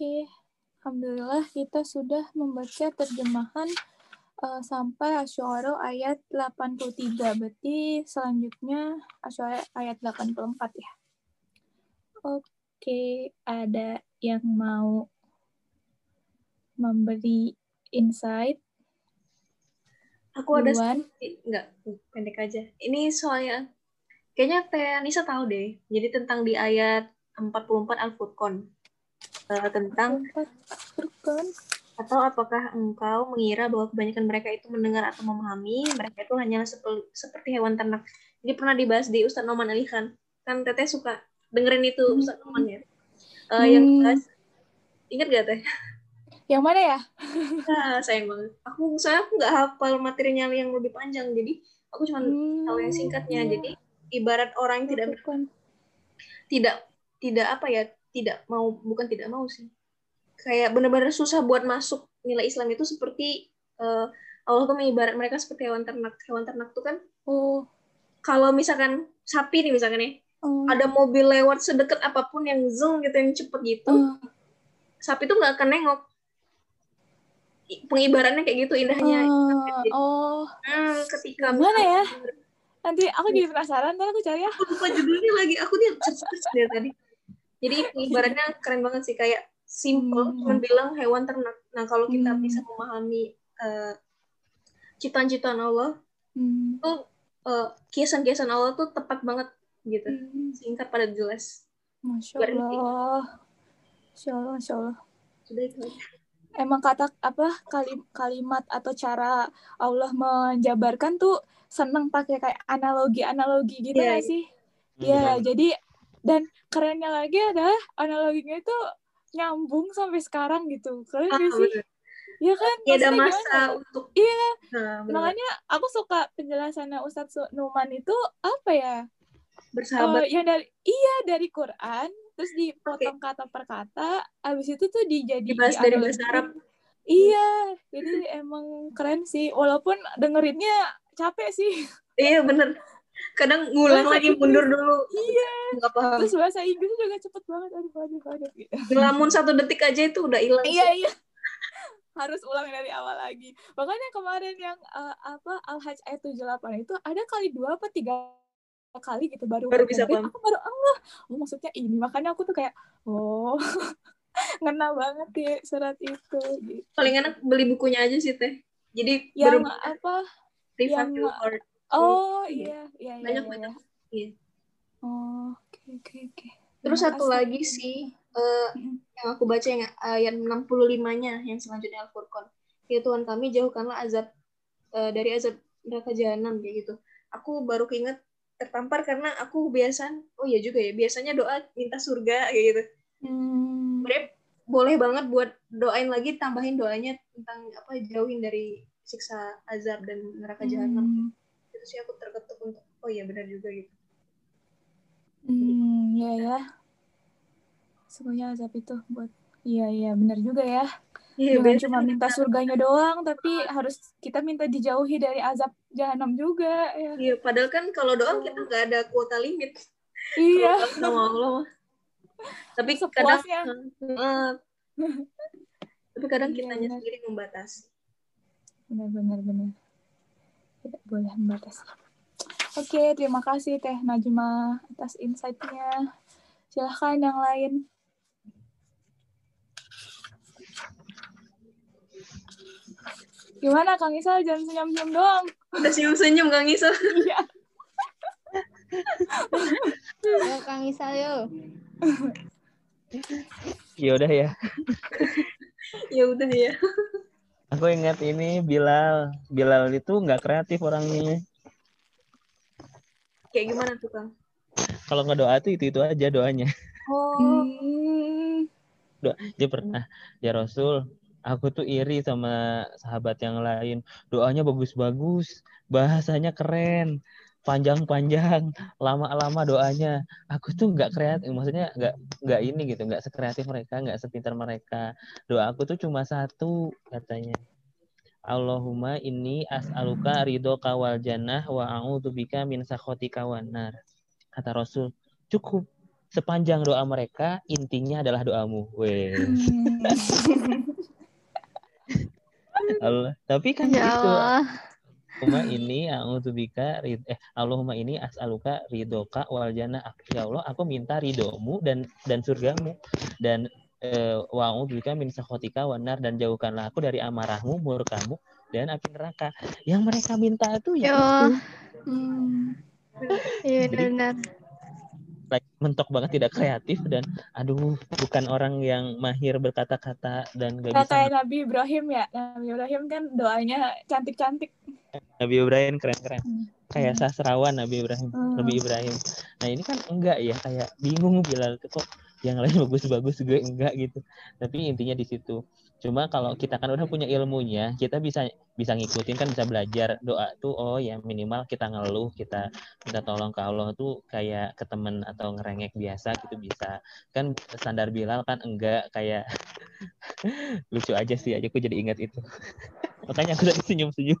Oke, Alhamdulillah kita sudah membaca terjemahan uh, sampai Asy'ara ayat 83. Berarti selanjutnya Asy'ara ayat 84 ya. Oke, ada yang mau memberi insight? Aku ada enggak pendek aja. Ini soalnya kayaknya Teh Nisa tahu deh. Jadi tentang di ayat 44 Al-Furqan uh, tentang atau apakah engkau mengira bahwa kebanyakan mereka itu mendengar atau memahami mereka itu hanya seperti hewan ternak jadi pernah dibahas di Ustadz Noman Ali Khan kan teteh suka dengerin itu hmm. Ustadz Noman ya uh, hmm. yang bahas ingat gak teh yang mana ya nah, sayang banget aku saya aku nggak hafal materinya yang lebih panjang jadi aku cuma hmm. tahu yang singkatnya jadi ibarat orang yang tidak tidak tidak apa ya tidak mau bukan tidak mau sih. Kayak benar-benar susah buat masuk nilai Islam itu seperti uh, Allah tuh mengibarat mereka seperti hewan ternak. Hewan ternak tuh kan oh. kalau misalkan sapi nih misalkan ya oh. ada mobil lewat sedekat apa pun yang zoom gitu yang cepet gitu oh. sapi tuh nggak akan nengok. Pengibarannya kayak gitu indahnya. Oh, oh. Hmm, ketika mana ya? Nanti aku jadi penasaran ntar aku cari ya. Aku lupa judulnya lagi aku nih dari tadi jadi ibaratnya keren banget sih kayak simple hmm. cuma bilang hewan ternak nah kalau kita hmm. bisa memahami uh, ciptaan-ciptaan Allah hmm. tuh uh, kiasan-kiasan Allah tuh tepat banget gitu hmm. singkat pada jelas masya Allah masya Allah masya Allah sudah itu emang kata apa kalim, kalimat atau cara Allah menjabarkan tuh seneng pakai kayak analogi analogi gitu yeah. gak sih Iya, yeah, jadi dan kerennya lagi adalah analoginya itu nyambung sampai sekarang gitu kalian ah, sih Iya kan? Iya ada masa gimana? untuk Iya. Nah, makanya aku suka penjelasannya Ustadz Numan itu apa ya? Bersahabat. Uh, yang dari iya dari Quran terus dipotong okay. kata per kata, abis itu tuh dijadi dibahas dari bahasa Arab. Iya, jadi emang keren sih. Walaupun dengerinnya capek sih. Iya bener kadang ngulang bahasa lagi Inggris. mundur dulu. Iya. Nggak paham. Terus bahasa Inggris juga cepet banget. Aduh aduh aduh. Gitu. ngelamun satu detik aja itu udah hilang. Iya iya. Harus ulang dari awal lagi. Makanya kemarin yang uh, apa al hajj ayat tujuh delapan itu ada kali dua apa tiga kali gitu baru baru bisa paham aku baru Allah. Oh maksudnya ini. Makanya aku tuh kayak oh. Ngena banget ya surat itu gitu. paling enak beli bukunya aja sih teh. Jadi yang apa? yang Oh iya, iya, iya. Banyak iya, banyak. Iya. Oh, oke okay, oke okay, oke. Okay. Terus satu lagi sih uh, yang aku baca yang ayat 65-nya yang selanjutnya Al-Furqan. Ya Tuhan kami jauhkanlah azab uh, dari azab neraka jahanam kayak gitu. Aku baru keinget tertampar karena aku biasa oh iya juga ya biasanya doa minta surga kayak gitu. Hmm. Mereka boleh banget buat doain lagi tambahin doanya tentang apa jauhin dari siksa azab dan neraka jahanam. Hmm itu sih aku terketuk untuk oh iya benar juga gitu hmm ya ya semuanya azab itu buat iya iya benar juga ya Iya, Jangan cuma minta surganya doang, tapi harus kita minta dijauhi dari azab jahanam juga. Ya. Iya, padahal kan kalau doang kita nggak ada kuota limit. Iya. sama Allah. Tapi kadang, uh, tapi kadang iya, kitanya sendiri membatasi. Benar-benar benar tidak boleh membatasi. Oke, terima kasih Teh Najma atas insight-nya. Silahkan yang lain. Gimana Kang Isal? Jangan senyum-senyum doang. Udah senyum-senyum Kang Isal. Iya. Yo Kang Isal yo. Ya udah ya. ya udah ya. Aku ingat ini Bilal. Bilal itu nggak kreatif orangnya. Kayak gimana tuh Kang? Kalau nggak doa tuh itu itu aja doanya. Oh. Doa, dia pernah ya Rasul. Aku tuh iri sama sahabat yang lain. Doanya bagus-bagus, bahasanya keren panjang-panjang, lama-lama doanya. Aku tuh nggak kreatif, maksudnya nggak nggak ini gitu, nggak sekreatif mereka, nggak sepintar mereka. Doa aku tuh cuma satu katanya. Allahumma ini as'aluka ridho kawal jannah wa bika min sakhoti kawanar. Kata Rasul, cukup. sepanjang doa mereka intinya adalah doamu. Wes. Hmm. Allah. Tapi kan ya gitu. Allahumma ini bika eh Allahumma ini as'aluka ridoka wal jannah. Ya Allah, aku minta ridomu dan dan surgamu dan eh, wa bika min sakhotika wanar dan jauhkanlah aku dari amarahmu, murkamu dan api neraka. Yang mereka minta itu ya, ya itu. Hmm. Iya benar. Like, mentok banget tidak kreatif dan aduh bukan orang yang mahir berkata-kata dan gak bisa. Kayak Nabi Ibrahim ya. Nabi Ibrahim kan doanya cantik-cantik. Nabi Ibrahim keren-keren. Hmm. Kayak sastrawan Nabi Ibrahim, hmm. Nabi Ibrahim. Nah, ini kan enggak ya, kayak bingung bilang kok yang lain bagus-bagus gue enggak gitu tapi intinya di situ cuma kalau kita kan udah punya ilmunya kita bisa bisa ngikutin kan bisa belajar. Doa tuh oh ya minimal kita ngeluh kita minta tolong ke Allah tuh kayak ke temen atau ngerengek biasa gitu bisa. Kan standar Bilal kan enggak kayak lucu aja sih aja aku jadi ingat itu. Makanya aku tadi senyum-senyum.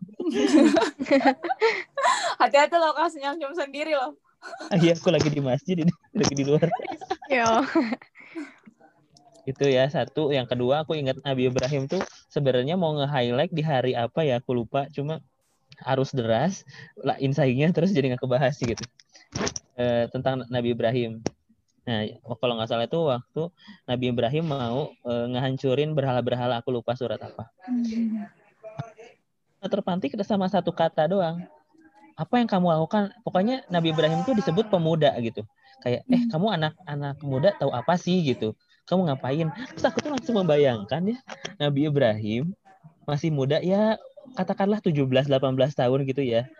Hati-hati loh kau senyum-senyum sendiri loh. Iya aku lagi di masjid ini lagi di luar. Yo. Itu ya satu. Yang kedua aku ingat Nabi Ibrahim tuh sebenarnya mau nge-highlight di hari apa ya aku lupa. Cuma arus deras lah insightnya terus jadi nggak kebahas gitu. E, tentang Nabi Ibrahim. Nah kalau nggak salah itu waktu Nabi Ibrahim mau e, ngehancurin berhala-berhala aku lupa surat apa. Hmm. terpantik sama satu kata doang. Apa yang kamu lakukan? Pokoknya Nabi Ibrahim itu disebut pemuda gitu. Kayak eh kamu anak-anak muda tahu apa sih? gitu kamu ngapain? Terus aku tuh langsung membayangkan ya Nabi Ibrahim masih muda ya katakanlah 17 18 tahun gitu ya.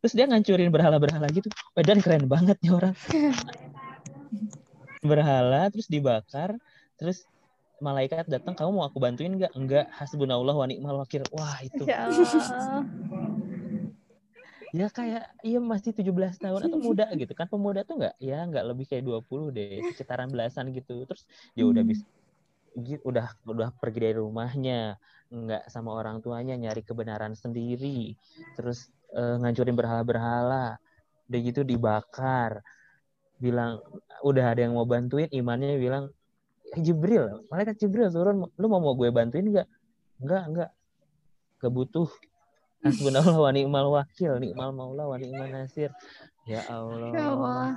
Terus dia ngancurin berhala-berhala gitu. Dan keren banget nih orang. Berhala terus dibakar terus malaikat datang kamu mau aku bantuin nggak? Enggak. Hasbunallah wa ni'mal wakil. Wah itu. Ya ya kayak iya masih 17 tahun atau muda gitu kan. Pemuda tuh nggak ya nggak lebih kayak 20 deh sekitaran belasan gitu. Terus dia udah hmm. bisa udah udah pergi dari rumahnya nggak sama orang tuanya nyari kebenaran sendiri. Terus uh, ngancurin berhala-berhala udah gitu dibakar. Bilang udah ada yang mau bantuin imannya bilang Jibril malaikat Jibril turun lu mau mau gue bantuin nggak? Nggak nggak gak butuh Hasbunallah wa ni'mal wakil, ni'mal maula wa ni'mal nasir. Ya Allah. Ya Allah.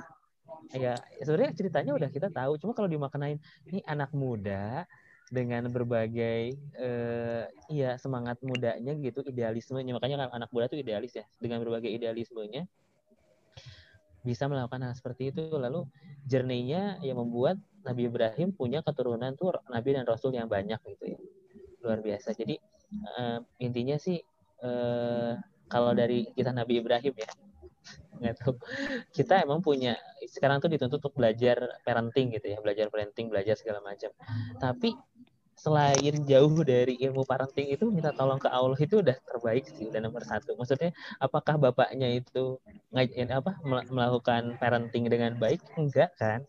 Ya, sebenarnya ceritanya udah kita tahu, cuma kalau dimaknain ini anak muda dengan berbagai uh, iya semangat mudanya gitu, idealismenya. Makanya kan anak muda tuh idealis ya, dengan berbagai idealismenya bisa melakukan hal seperti itu. Lalu journey-nya yang membuat Nabi Ibrahim punya keturunan tuh nabi dan rasul yang banyak gitu ya. Luar biasa. Jadi uh, intinya sih eh, kalau dari kita Nabi Ibrahim ya nggak tahu. Kita emang punya sekarang tuh dituntut untuk belajar parenting gitu ya belajar parenting belajar segala macam. Tapi selain jauh dari ilmu parenting itu minta tolong ke Allah itu udah terbaik sih udah nomor satu. Maksudnya apakah bapaknya itu ngajain apa melakukan parenting dengan baik? Enggak kan.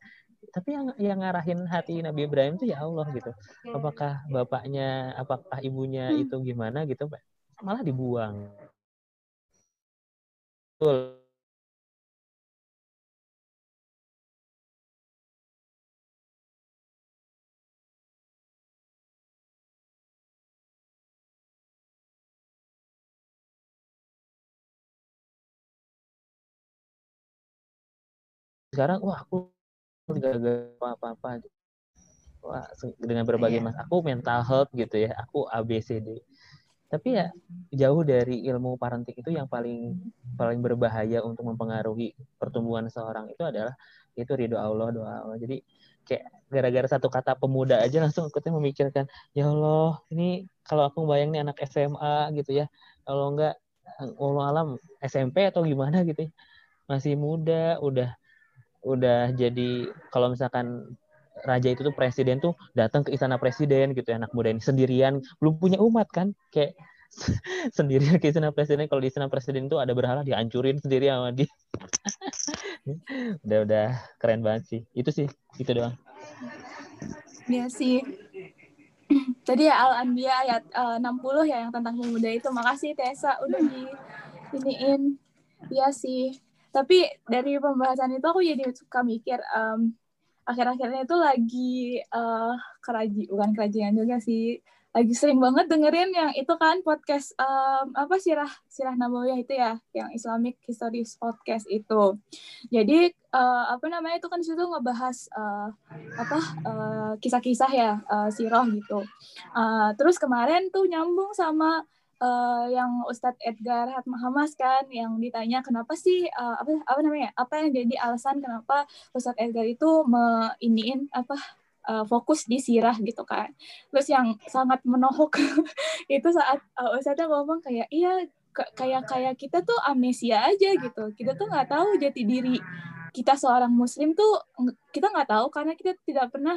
Tapi yang yang ngarahin hati Nabi Ibrahim itu ya Allah gitu. Apakah bapaknya apakah ibunya hmm. itu gimana gitu malah dibuang. Betul. sekarang wah aku nggak apa-apa wah dengan berbagai iya. mas aku mental health gitu ya aku ABCD tapi ya jauh dari ilmu parenting itu yang paling paling berbahaya untuk mempengaruhi pertumbuhan seorang itu adalah itu ridho Allah doa Allah jadi kayak gara-gara satu kata pemuda aja langsung aku memikirkan ya Allah ini kalau aku bayang nih anak SMA gitu ya kalau enggak Allah alam SMP atau gimana gitu ya. masih muda udah udah jadi kalau misalkan raja itu tuh presiden tuh datang ke istana presiden gitu ya anak muda ini sendirian belum punya umat kan? Kayak sendirian ke istana presiden kalau di istana presiden itu ada berhala dihancurin sendiri sama dia. Udah udah keren banget sih. Itu sih itu doang. Ya sih. Tadi ya Al Anbiya ayat eh, uh, 60 ya yang tentang pemuda itu. Makasih Tessa udah di iniin. Ya sih. Tapi dari pembahasan itu aku jadi suka mikir um, akhir-akhirnya itu lagi uh, keraji bukan kerajinan juga sih lagi sering banget dengerin yang itu kan podcast um, apa sirah sirah nabawiyah itu ya yang Islamic Histories podcast itu. Jadi uh, apa namanya itu kan situ ngebahas uh, apa kisah-kisah uh, ya uh, sirah gitu. Uh, terus kemarin tuh nyambung sama uh, yang Ustadz Edgar Hatmahamas kan yang ditanya kenapa sih uh, apa apa namanya apa yang jadi alasan kenapa Ustadz Edgar itu meiniin apa uh, fokus di sirah gitu kan. Terus yang sangat menohok itu saat uh, Ustaznya ngomong kayak iya kayak kayak kita tuh amnesia aja gitu. Kita tuh nggak tahu jati diri kita seorang muslim tuh kita nggak tahu karena kita tidak pernah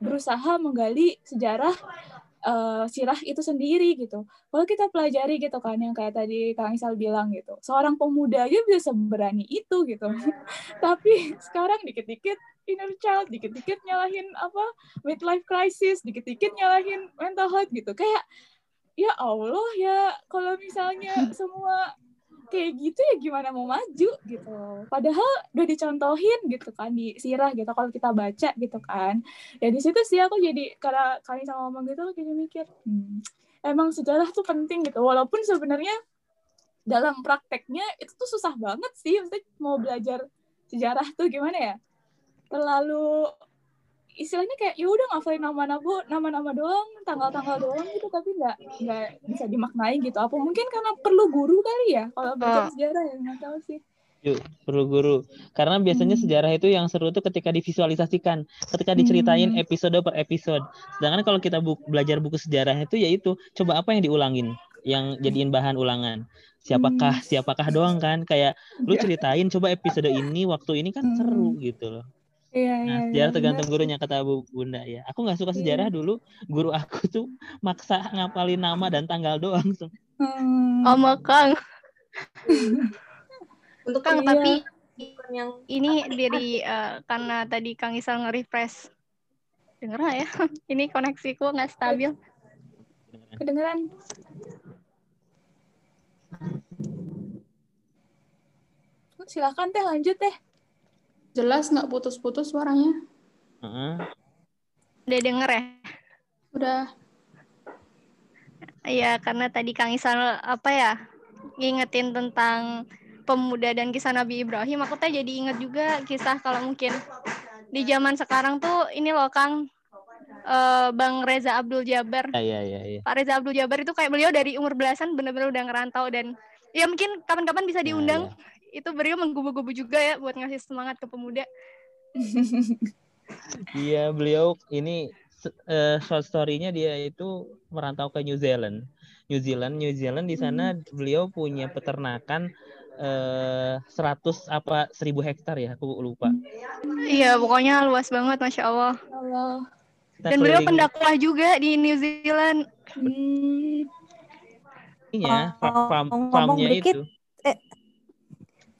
berusaha menggali sejarah uh, sirah itu sendiri gitu. Kalau kita pelajari gitu kan yang kayak tadi Kang Isal bilang gitu, seorang pemuda aja bisa seberani itu gitu. Tapi sekarang dikit-dikit inner child, dikit-dikit nyalahin apa midlife crisis, dikit-dikit nyalahin mental health gitu. Kayak ya Allah ya kalau misalnya semua kayak gitu ya gimana mau maju gitu. Padahal udah dicontohin gitu kan di sirah gitu kalau kita baca gitu kan. Ya di situ sih aku jadi karena kali sama ngomong gitu jadi mikir hmm, emang sejarah tuh penting gitu. Walaupun sebenarnya dalam prakteknya itu tuh susah banget sih maksudnya mau belajar sejarah tuh gimana ya? Terlalu istilahnya kayak ya udah ngafalin nama-nama nama-nama doang tanggal-tanggal doang gitu tapi nggak nggak bisa dimaknai gitu apa mungkin karena perlu guru kali ya kalau belajar oh. sejarah ya nggak tahu sih Yuk, perlu guru. Karena biasanya hmm. sejarah itu yang seru tuh ketika divisualisasikan, ketika diceritain hmm. episode per episode. Sedangkan kalau kita bu belajar buku sejarah itu yaitu coba apa yang diulangin, yang jadiin bahan ulangan. Siapakah, hmm. siapakah doang kan? Kayak lu iya. ceritain coba episode ini waktu ini kan hmm. seru gitu loh. Iya, nah, iya, sejarah iya, tergantung gurunya kata Bu Bunda ya. Aku nggak suka sejarah iya. dulu. Guru aku tuh maksa ngapalin nama dan tanggal doang. Hmm. Oh, Kang. Untuk Kang, iya. tapi yang ini dari uh, karena tadi Kang Isal nge-refresh. Denger ya? ini koneksiku nggak stabil. Kedengeran. Silakan teh lanjut teh. Jelas nggak putus-putus suaranya? Uh-huh. Udah denger ya? Udah. Iya, karena tadi Kang Isan apa ya ngingetin tentang pemuda dan kisah Nabi Ibrahim, aku tuh jadi inget juga kisah kalau mungkin di zaman sekarang tuh ini loh Kang uh, Bang Reza Abdul Jabar. Iya, iya, iya. Pak Reza Abdul Jabar itu kayak beliau dari umur belasan bener-bener udah ngerantau dan ya mungkin kapan-kapan bisa diundang. Nah, ya itu beliau menggubu-gubu juga ya buat ngasih semangat ke pemuda. Iya, beliau ini uh, short story-nya dia itu merantau ke New Zealand. New Zealand, New Zealand di sana hmm. beliau punya peternakan eh, 100 apa 1000 hektar ya, aku lupa. Iya, pokoknya luas banget Masya Allah. Allah. Dan beliau pendakwah juga di New Zealand. Hmm. Iya, farm, farmnya itu.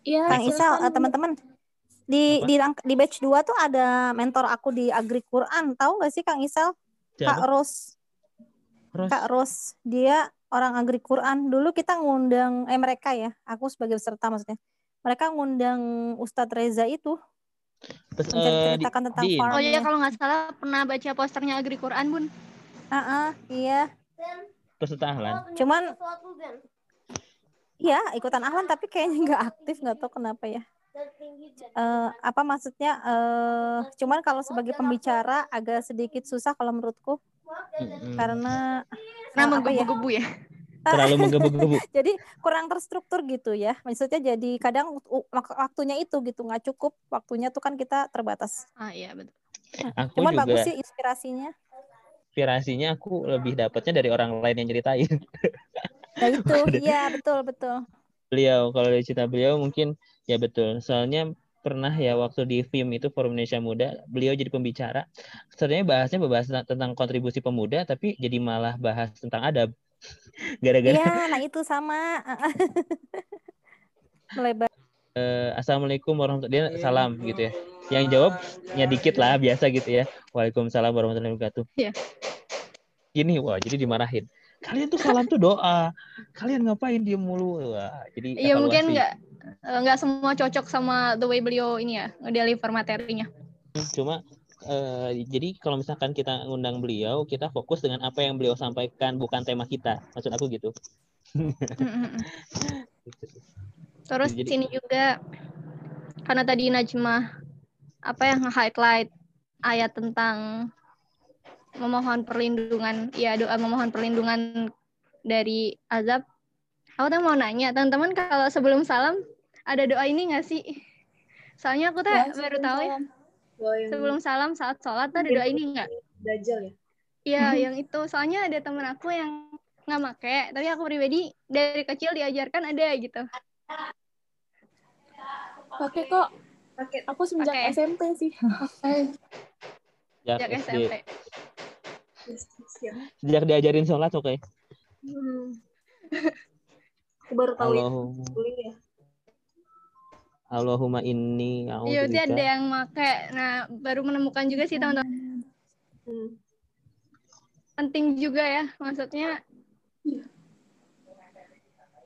Eh, Iya, Kang Isal, uh, teman-teman di di di batch 2 tuh ada mentor aku di Agri Quran. Tahu nggak sih Kang Isal? Kak Ros. Ros. Kak Ros, dia orang Agri Quran. Dulu kita ngundang eh mereka ya, aku sebagai peserta maksudnya. Mereka ngundang Ustadz Reza itu. menceritakan uh, tentang di, Oh iya kalau nggak salah pernah baca posternya Agri Quran, Bun. Ah, uh -uh, iya. Peserta Cuman Iya, ikutan ahlan tapi kayaknya nggak aktif, nggak tahu kenapa ya. Uh, apa maksudnya? Uh, cuman kalau sebagai pembicara agak sedikit susah kalau menurutku, hmm. karena karena uh, menggebu-gebu ya. Terlalu menggebu-gebu. jadi kurang terstruktur gitu ya. Maksudnya jadi kadang waktunya itu gitu nggak cukup. Waktunya tuh kan kita terbatas. Ah iya betul. Aku Cuman juga, bagus sih inspirasinya. Inspirasinya aku lebih dapatnya dari orang lain yang ceritain. Nah itu, iya betul betul. Beliau kalau dari cerita beliau mungkin ya betul. Soalnya pernah ya waktu di film itu Forum Indonesia Muda, beliau jadi pembicara. Sebenarnya bahasnya bahas tentang kontribusi pemuda, tapi jadi malah bahas tentang adab. Gara-gara. Iya, nah itu sama. Melebar. Uh, Assalamualaikum warahmatullahi wabarakatuh. Salam gitu ya. Yang jawabnya dikit lah biasa gitu ya. Waalaikumsalam warahmatullahi wabarakatuh. Iya. Ini wah jadi dimarahin kalian tuh salam tuh doa. Kalian ngapain dia mulu? Wah, jadi iya mungkin nggak nggak semua cocok sama the way beliau ini ya ngedeliver materinya. Cuma uh, jadi kalau misalkan kita ngundang beliau kita fokus dengan apa yang beliau sampaikan bukan tema kita. Maksud aku gitu. Terus jadi, sini juga karena tadi Najmah apa yang highlight ayat tentang memohon perlindungan ya doa memohon perlindungan dari azab. Aku tuh mau nanya teman-teman kalau sebelum salam ada doa ini nggak sih? Soalnya aku tuh ya, baru tahu ya sebelum salam saat sholat tuh ada doa ini nggak? Dajjal ya? Iya yang itu. Soalnya ada temen aku yang nggak make tapi aku pribadi dari kecil diajarkan ada gitu. Pakai kok. Pakai. Aku semenjak okay. SMP sih sejak SMP sejak diajarin sholat oke okay. hmm. aku baru tahu ya Allahumma inni Iya, dia ada yang make. Nah, baru menemukan juga sih teman-teman. Hmm. Penting juga ya, maksudnya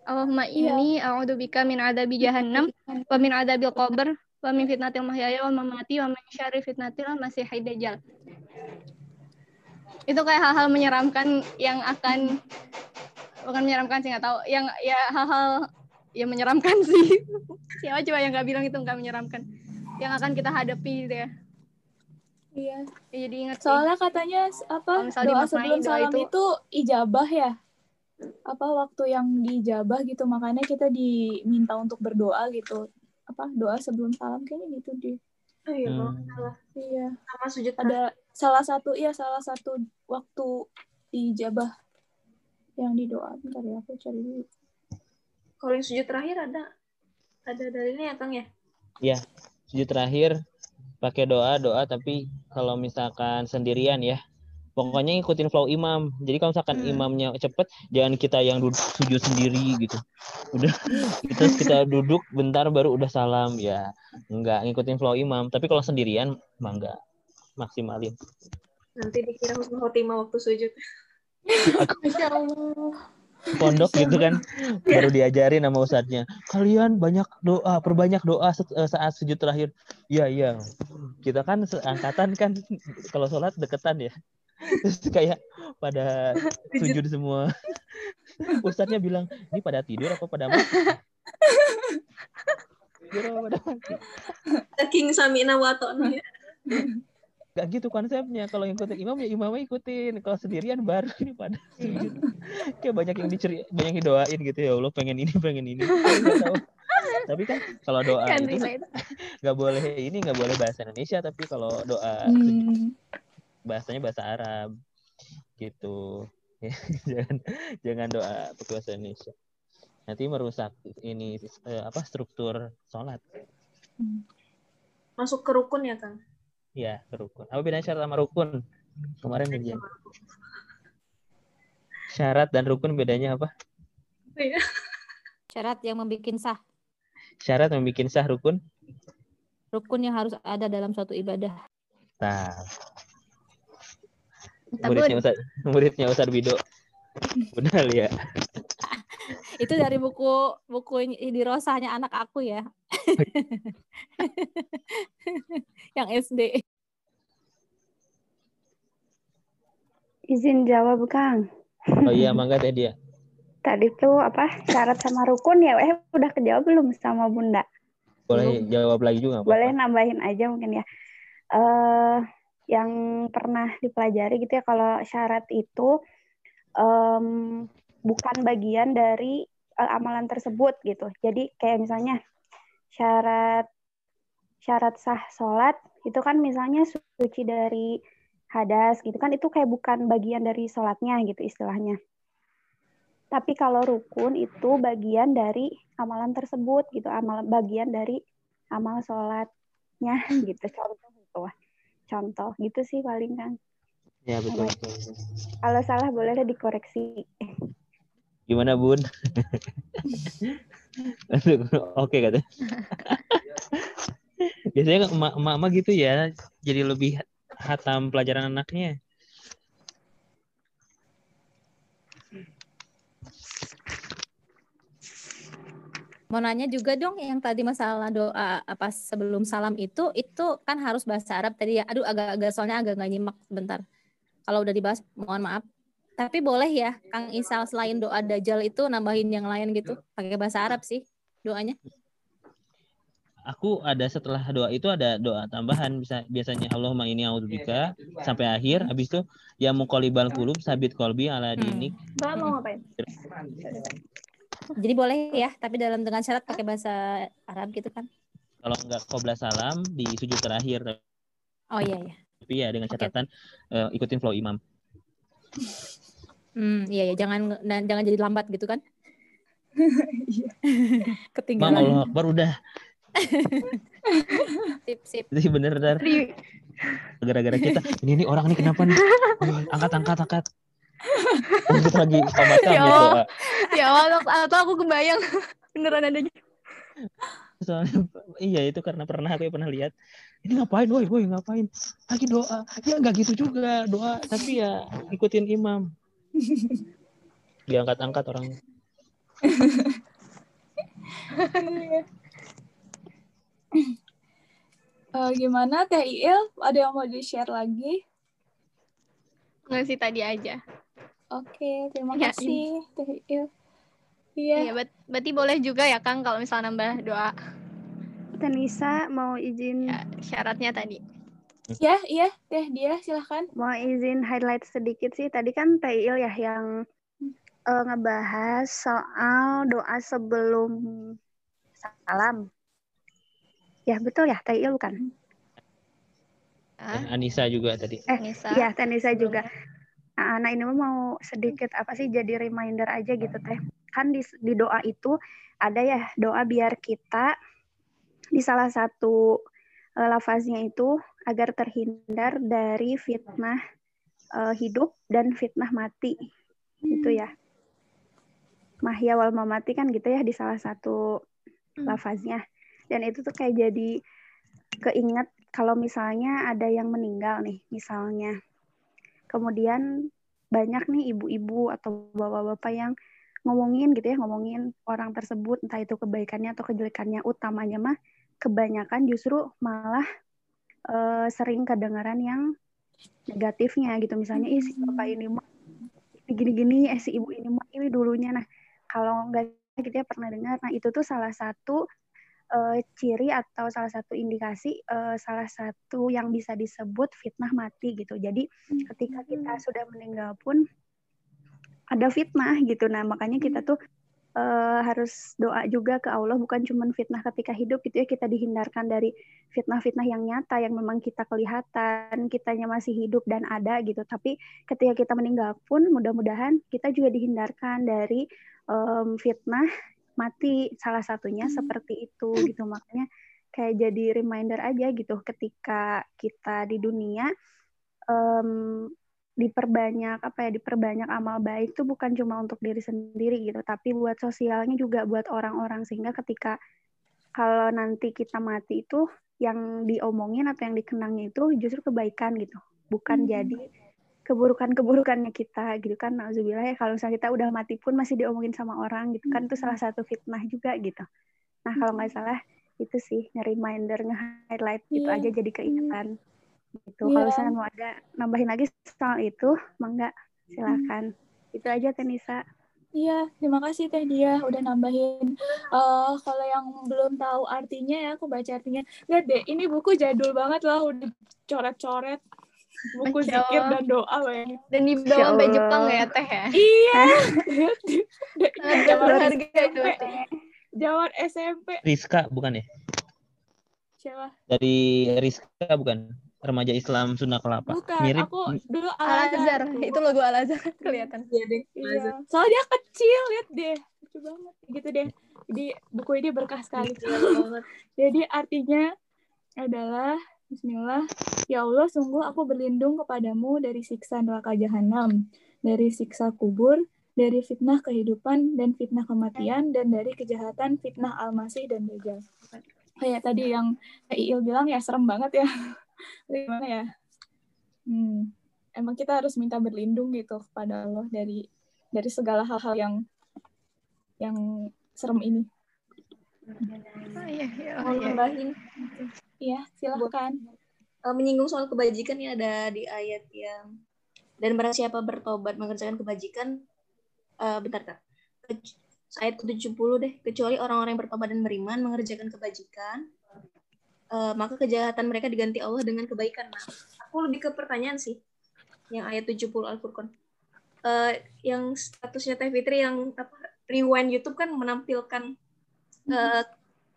Allahumma iya. inni a'udzubika min adabi jahannam wa min adabil qabr wa min fitnatil mahyaya wa mamati wa min syarri fitnatil masiihid dajjal. Itu kayak hal-hal menyeramkan yang akan bukan menyeramkan sih nggak tahu, yang ya hal-hal yang menyeramkan sih. Siapa coba yang nggak bilang itu nggak menyeramkan? Yang akan kita hadapi gitu ya. Iya. Ya, jadi ingat Soalnya sih. katanya apa doa sebelum salam itu, itu ijabah ya apa waktu yang dijabah gitu makanya kita diminta untuk berdoa gitu apa doa sebelum salam kayaknya gitu deh. Oh iya hmm. salah. Iya. Sama sujud ada salah satu iya salah satu waktu dijabah yang didoa. Bentar ya aku cari dulu. Kalau yang sujud terakhir ada ada dalilnya ya kang ya? Iya sujud terakhir pakai doa doa tapi kalau misalkan sendirian ya pokoknya ikutin flow imam. Jadi kalau misalkan hmm. imamnya cepet jangan kita yang duduk sujud sendiri gitu. Udah kita kita duduk bentar baru udah salam ya. Enggak ngikutin flow imam. Tapi kalau sendirian mah enggak maksimalin. Nanti dikira husnul khotimah waktu sujud. Aku pondok gitu kan. Baru diajarin sama ustadznya. Kalian banyak doa perbanyak doa eh, saat sujud terakhir. Iya iya. Kita kan angkatan kan. Kalau sholat deketan ya terus kayak pada sujud semua ustadznya bilang ini pada tidur apa pada mati tidur apa pada mati saking samina watona Gak gitu konsepnya. Kalau ngikutin imam ya imamnya ikutin. Kalau sendirian baru ini pada sujud. Kayak banyak yang diceri, banyak yang doain gitu ya Allah pengen ini, pengen ini. Tapi kan kalau doa itu nggak boleh ini nggak boleh bahasa Indonesia. Tapi kalau doa hmm bahasanya bahasa Arab gitu. Jangan jangan doa pakai bahasa Indonesia. Nanti merusak ini eh, apa struktur sholat. Masuk ke rukun ya kang? Ya ke rukun. Apa bedanya syarat sama rukun? Kemarin ujian syarat dan rukun bedanya apa? Iya. syarat yang membuat sah. Syarat yang membuat sah rukun? Rukun yang harus ada dalam suatu ibadah. Nah muridnya Ustaz muridnya Ustaz Wido. Benar ya. Itu dari buku buku di rosanya anak aku ya. Yang SD izin jawab Kang. Oh iya mangga teh dia. Tadi tuh apa syarat sama rukun ya eh udah kejawab belum sama Bunda? Boleh belum. jawab lagi juga boleh nambahin aja mungkin ya. Eh uh, yang pernah dipelajari gitu ya kalau syarat itu um, bukan bagian dari uh, amalan tersebut gitu. Jadi kayak misalnya syarat syarat sah sholat itu kan misalnya suci dari hadas gitu kan itu kayak bukan bagian dari sholatnya gitu istilahnya. Tapi kalau rukun itu bagian dari amalan tersebut gitu, amalan bagian dari amal sholatnya gitu contoh gitu contoh gitu sih paling kan ya betul, kalau salah boleh dikoreksi. Gimana bun? Oke kata. Biasanya emak-emak gitu ya jadi lebih hatam pelajaran anaknya Mau nanya juga dong yang tadi masalah doa apa sebelum salam itu itu kan harus bahasa Arab tadi ya. Aduh agak-agak soalnya agak nggak nyimak bentar. Kalau udah dibahas mohon maaf. Tapi boleh ya Kang Isal selain doa dajjal itu nambahin yang lain gitu pakai bahasa Arab sih doanya. Aku ada setelah doa itu ada doa tambahan bisa biasanya Allahumma ini audzubika sampai akhir habis itu ya muqallibal qulub sabit qalbi ala dinik. Hmm. mau ngapain? Jadi boleh ya, tapi dalam dengan syarat pakai bahasa Arab gitu kan? Kalau enggak qobla salam di sujud terakhir. Oh iya iya. Tapi ya dengan catatan okay. uh, eh, ikutin flow imam. Hmm, iya ya, jangan jangan jadi lambat gitu kan? Iya. Ketinggalan. Bang Allah Akbar udah. sip sip. Jadi bener dar. Gara-gara kita ini ini orang ini kenapa nih? angkat angkat angkat. Lagi sama kamu ya gitu. Ya Allah, atau aku kebayang beneran ada gitu. Soalnya iya itu karena pernah aku pernah lihat. Ini ngapain, woi, woi, ngapain? Lagi doa. Ya nggak gitu juga doa, tapi ya ikutin imam. Diangkat-angkat orang. uh, gimana Teh Il? Ada yang mau di-share lagi? Nggak sih tadi aja. Oke, terima ya, kasih Teh Il. Iya. Iya, ber berarti boleh juga ya Kang kalau misalnya nambah doa. Tanisa mau izin ya, syaratnya tadi. Ya, iya, Teh dia silahkan. Mau izin highlight sedikit sih. Tadi kan Teh Il ya yang uh, ngebahas soal doa sebelum salam. Ya, betul ya, Teh Il kan? Ah. Anissa juga tadi. Eh, Anissa. iya, Anissa juga. Nah, nah ini mau sedikit apa sih jadi reminder aja gitu teh. Kan di, di doa itu ada ya doa biar kita di salah satu uh, lafaznya itu agar terhindar dari fitnah uh, hidup dan fitnah mati. Hmm. Itu ya. Mahya wal mamati kan gitu ya di salah satu hmm. lafaznya. Dan itu tuh kayak jadi keinget kalau misalnya ada yang meninggal nih, misalnya kemudian banyak nih ibu-ibu atau bapak-bapak yang ngomongin gitu ya ngomongin orang tersebut entah itu kebaikannya atau kejelekannya. Utamanya mah kebanyakan justru malah uh, sering kedengaran yang negatifnya gitu. Misalnya ih si bapak ini mah gini-gini eh si ibu ini mah ini dulunya. Nah kalau nggak gitu ya pernah dengar. Nah itu tuh salah satu uh, ciri atau salah satu indikasi uh, salah satu yang bisa disebut fitnah mati gitu. Jadi ketika kita hmm. sudah meninggal pun ada fitnah gitu. Nah, makanya kita tuh uh, harus doa juga ke Allah bukan cuma fitnah ketika hidup gitu ya kita dihindarkan dari fitnah-fitnah yang nyata yang memang kita kelihatan kitanya masih hidup dan ada gitu tapi ketika kita meninggal pun mudah-mudahan kita juga dihindarkan dari um, fitnah mati salah satunya hmm. seperti itu gitu. Makanya kayak jadi reminder aja gitu. Ketika kita di dunia um, diperbanyak apa ya diperbanyak amal baik itu bukan cuma untuk diri sendiri gitu. Tapi buat sosialnya juga buat orang-orang. Sehingga ketika kalau nanti kita mati itu yang diomongin atau yang dikenangnya itu justru kebaikan gitu. Bukan hmm. jadi keburukan-keburukannya kita gitu kan nauzubillah ya kalau misalnya kita udah mati pun masih diomongin sama orang gitu kan itu salah satu fitnah juga gitu nah kalau nggak salah itu sih nge-reminder nge-highlight yeah. itu aja jadi keingetan gitu yeah. kalau misalnya mau ada nambahin lagi soal itu mangga silakan hmm. itu aja Tenisa Iya, terima kasih Teh Dia udah nambahin. Uh, kalau yang belum tahu artinya ya, aku baca artinya. Lihat deh, ini buku jadul banget lah, udah coret-coret buku zikir dan doa ya. Dan dibawa sampai Jepang ya teh ya? Iya. Zaman harga itu. Zaman SMP. Rizka bukan ya? Siapa? Dari Rizka bukan? Remaja Islam Sunda Kelapa. Bukan, Mirip. aku dulu Al Azhar. Itu logo Al Azhar kelihatan. Iya deh. Iya. Soalnya dia kecil, lihat deh. Lucu banget. Gitu deh. Jadi buku ini berkah sekali. Jadi artinya adalah Bismillah. Ya Allah, sungguh aku berlindung kepadamu dari siksa neraka jahanam, dari siksa kubur, dari fitnah kehidupan dan fitnah kematian, dan dari kejahatan fitnah al-masih dan dajjal. Kayak tadi yang Il bilang ya serem banget ya. Gimana ya? Hmm. Emang kita harus minta berlindung gitu kepada Allah dari dari segala hal-hal yang yang serem ini. Oh, iya, iya, oh, mau iya. nambahin. Iya silahkan. Uh, menyinggung soal kebajikan ya ada di ayat yang dan barang siapa bertobat mengerjakan kebajikan uh, bentar kak. Ayat ke-70 deh. Kecuali orang-orang yang bertobat dan beriman mengerjakan kebajikan uh, maka kejahatan mereka diganti Allah dengan kebaikan. Nah aku lebih ke pertanyaan sih yang ayat 70 Al-Furqan. Uh, yang statusnya Teh Fitri yang apa rewind YouTube kan menampilkan uh,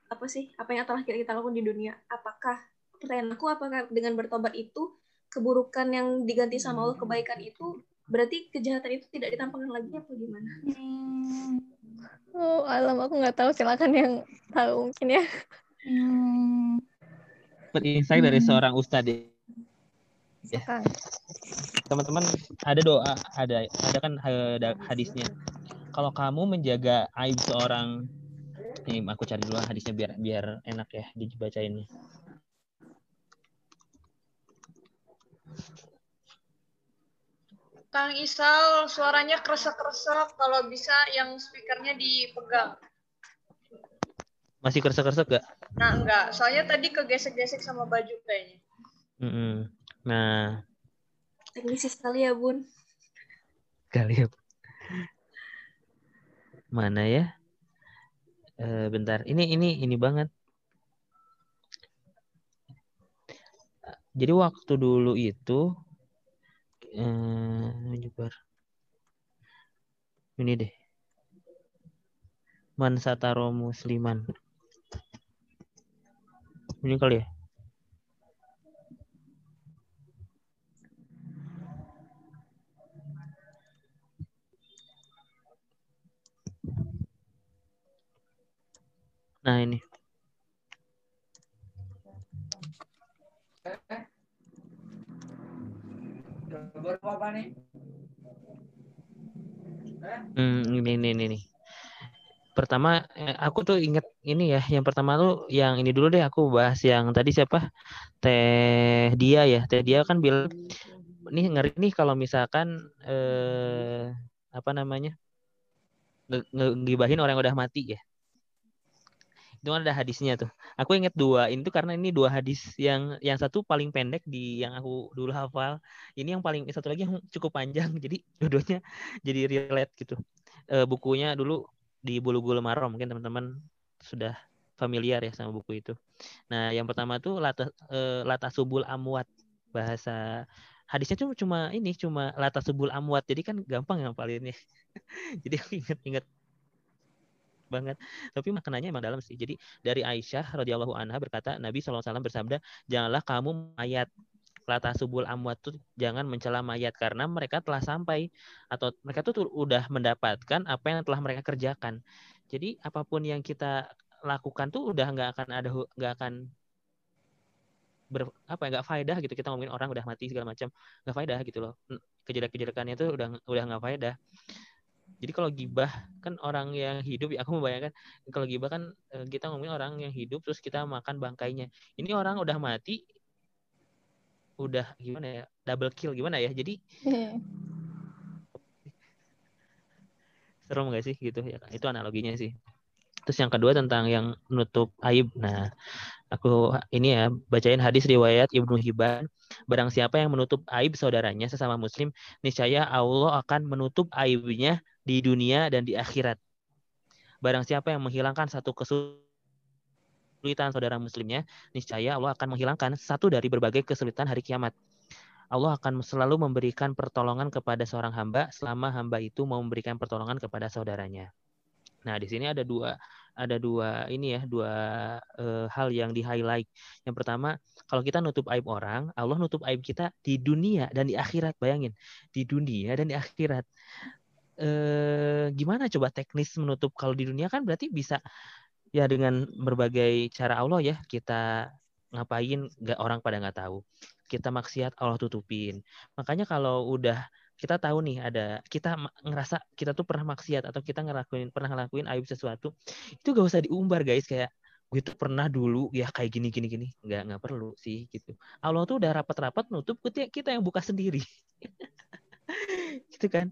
apa sih apa yang telah kita lakukan di dunia apakah pertanyaan aku apakah dengan bertobat itu keburukan yang diganti sama Allah kebaikan itu berarti kejahatan itu tidak ditampakkan lagi apa gimana? Hmm. Oh alam aku nggak tahu silakan yang tahu mungkin ya. Hmm. Insight dari hmm. seorang ustadz ya. Teman-teman ada doa ada ada kan ada hadisnya. Kalau kamu menjaga aib seorang ini aku cari dulu hadisnya biar biar enak ya dibacain nih. Kang Isal suaranya kresek-kresek kalau bisa yang speakernya dipegang. Masih kresek-kresek gak? Nah enggak, soalnya tadi kegesek-gesek sama baju kayaknya. Mm -hmm. Nah. Teknisi sekali ya bun. Kali ya. Mana ya? Uh, bentar. Ini ini ini banget. Jadi waktu dulu itu nyebar ini deh. Mansataro Musliman ini kali ya Nah ini. Hmm, ini, ini, ini. Pertama, eh, aku tuh inget ini ya. Yang pertama tuh yang ini dulu deh. Aku bahas yang tadi siapa? Teh dia ya. Teh dia kan bilang, nih ngeri nih kalau misalkan eh, apa namanya ngegibahin orang yang udah mati ya itu ada hadisnya tuh. Aku inget dua itu karena ini dua hadis yang yang satu paling pendek di yang aku dulu hafal. Ini yang paling satu lagi yang cukup panjang. Jadi dua-duanya jadi relate gitu. E, bukunya dulu di Bulu Gulu Maro mungkin teman-teman sudah familiar ya sama buku itu. Nah, yang pertama tuh lata e, lata subul amwat bahasa hadisnya tuh cuma ini cuma lata subul amwat jadi kan gampang ngapalinnya jadi aku inget-inget banget. Tapi maknanya emang dalam sih. Jadi dari Aisyah radhiyallahu anha berkata Nabi SAW bersabda, "Janganlah kamu mayat lata subul amwat tuh jangan mencela mayat karena mereka telah sampai atau mereka tuh udah mendapatkan apa yang telah mereka kerjakan. Jadi apa pun yang kita lakukan tuh udah nggak akan ada nggak akan ber, apa ya nggak faedah gitu kita ngomongin orang udah mati segala macam nggak faedah gitu loh kejelek-kejelekannya tuh udah udah nggak faedah jadi kalau gibah kan orang yang hidup ya aku membayangkan kalau gibah kan eh, kita ngomongin orang yang hidup terus kita makan bangkainya. Ini orang udah mati udah gimana ya double kill gimana ya? Jadi serem gak sih gitu ya itu analoginya sih. Terus yang kedua tentang yang menutup aib. Nah aku ini ya bacain hadis riwayat Ibnu Hibban. Barang siapa yang menutup aib saudaranya sesama muslim niscaya Allah akan menutup aibnya di dunia dan di akhirat. Barang siapa yang menghilangkan satu kesulitan saudara muslimnya, niscaya Allah akan menghilangkan satu dari berbagai kesulitan hari kiamat. Allah akan selalu memberikan pertolongan kepada seorang hamba selama hamba itu mau memberikan pertolongan kepada saudaranya. Nah, di sini ada dua ada dua ini ya, dua e, hal yang di highlight. Yang pertama, kalau kita nutup aib orang, Allah nutup aib kita di dunia dan di akhirat. Bayangin, di dunia dan di akhirat eh, gimana coba teknis menutup kalau di dunia? Kan berarti bisa ya dengan berbagai cara Allah ya kita ngapain nggak orang pada nggak tahu. Kita maksiat Allah tutupin. Makanya kalau udah kita tahu nih ada kita ngerasa kita tuh pernah maksiat atau kita ngelakuin pernah ngelakuin aib sesuatu itu gak usah diumbar guys. Kayak gue tuh pernah dulu ya kayak gini gini gini. Nggak nggak perlu sih gitu. Allah tuh udah rapat-rapat nutup kita kita yang buka sendiri gitu kan.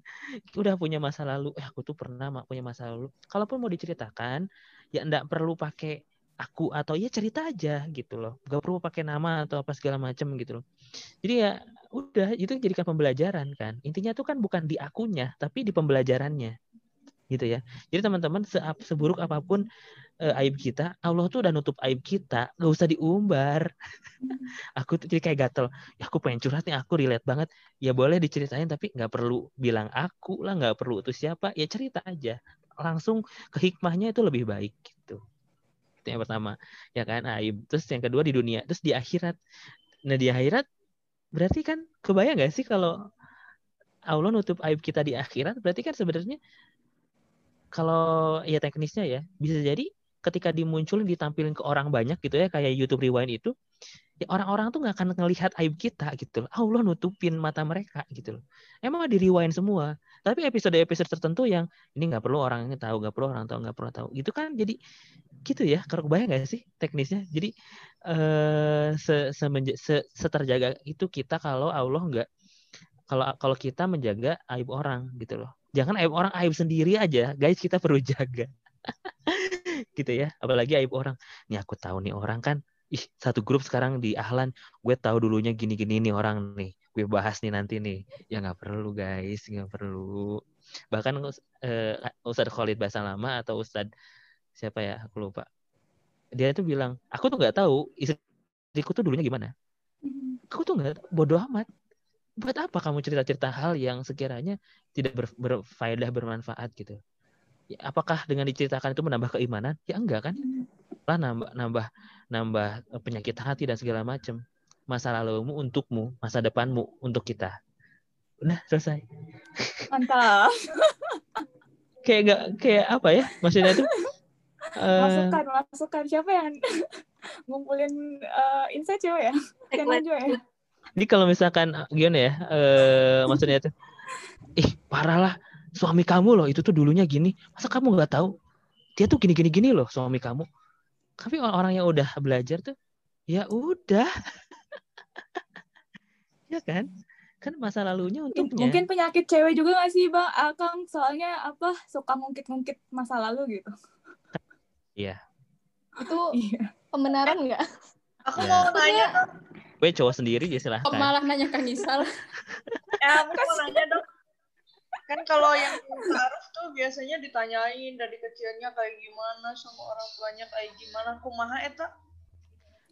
Udah punya masa lalu. Eh aku tuh pernah punya masa lalu. Kalaupun mau diceritakan ya enggak perlu pakai aku atau ya cerita aja gitu loh. Gak perlu pakai nama atau apa segala macam gitu loh. Jadi ya udah itu jadikan pembelajaran kan. Intinya tuh kan bukan di akunya tapi di pembelajarannya gitu ya. Jadi teman-teman se seburuk apa pun uh, aib kita Allah tuh udah nutup aib kita gak usah diumbar. Aku tuh jadi kayak gatel. Ya aku pengen curhat nih aku relate banget. Ya boleh diceritain tapi nggak perlu bilang aku lah nggak perlu itu siapa. Ya cerita aja. Langsung ke hikmahnya itu lebih baik gitu. Itu yang pertama ya kan aib. Terus yang kedua di dunia. Terus di akhirat. Nah di akhirat berarti kan kebayang gak sih kalau Allah nutup aib kita di akhirat? Berarti kan sebenarnya kalau ya teknisnya ya bisa jadi ketika dimunculin ditampilin ke orang banyak gitu ya kayak YouTube Rewind itu ya orang-orang tuh nggak akan ngelihat aib kita gitu loh. Allah nutupin mata mereka gitu loh. Emang di rewind semua. Tapi episode-episode tertentu yang ini nggak perlu orang tahu, nggak perlu orang tahu, nggak perlu tahu. Itu kan jadi gitu ya kalau kebayang gak sih teknisnya jadi eh se, semenja, se, seterjaga itu kita kalau Allah nggak kalau kalau kita menjaga aib orang gitu loh. Jangan aib orang aib sendiri aja. Guys kita perlu jaga. Gitu ya. Apalagi aib orang. Nih aku tahu nih orang kan. Ih satu grup sekarang di Ahlan gue tahu dulunya gini-gini nih orang nih. Gue bahas nih nanti nih. Ya nggak perlu guys. Nggak perlu. Bahkan uh, Ustadz Khalid Bahasa Lama atau Ustadz siapa ya? Aku lupa. Dia itu bilang aku tuh nggak tahu istriku tuh dulunya gimana. Aku tuh nggak bodoh amat buat apa kamu cerita-cerita hal yang sekiranya tidak ber, berfaedah bermanfaat gitu? Ya, apakah dengan diceritakan itu menambah keimanan? Ya enggak kan? Lah nambah nambah nambah penyakit hati dan segala macam masa lalumu untukmu masa depanmu untuk kita. Udah selesai. Mantap. Kayak enggak kayak apa ya? Maksudnya tuh uh, masukan masukan. Siapa yang ngumpulin uh, insight coba ya? Kenan juga ya jadi kalau misalkan gimana ya uh, maksudnya tuh ih parah lah suami kamu loh itu tuh dulunya gini masa kamu nggak tahu dia tuh gini gini gini loh suami kamu tapi orang yang udah belajar tuh ya udah ya kan kan masa lalunya untuknya mungkin penyakit cewek juga gak sih bang Akang soalnya apa suka ngungkit-ngungkit masa lalu gitu Iya. Itu iya. pembenaran nggak? Aku ya. mau nanya dong. Gue cowok sendiri ya silahkan. Oh, malah nanya ke Nisal. ya, aku mau nanya dong. Kan kalau yang taruh tuh biasanya ditanyain dari kecilnya kayak gimana sama orang tuanya kayak gimana. Kumaha eta?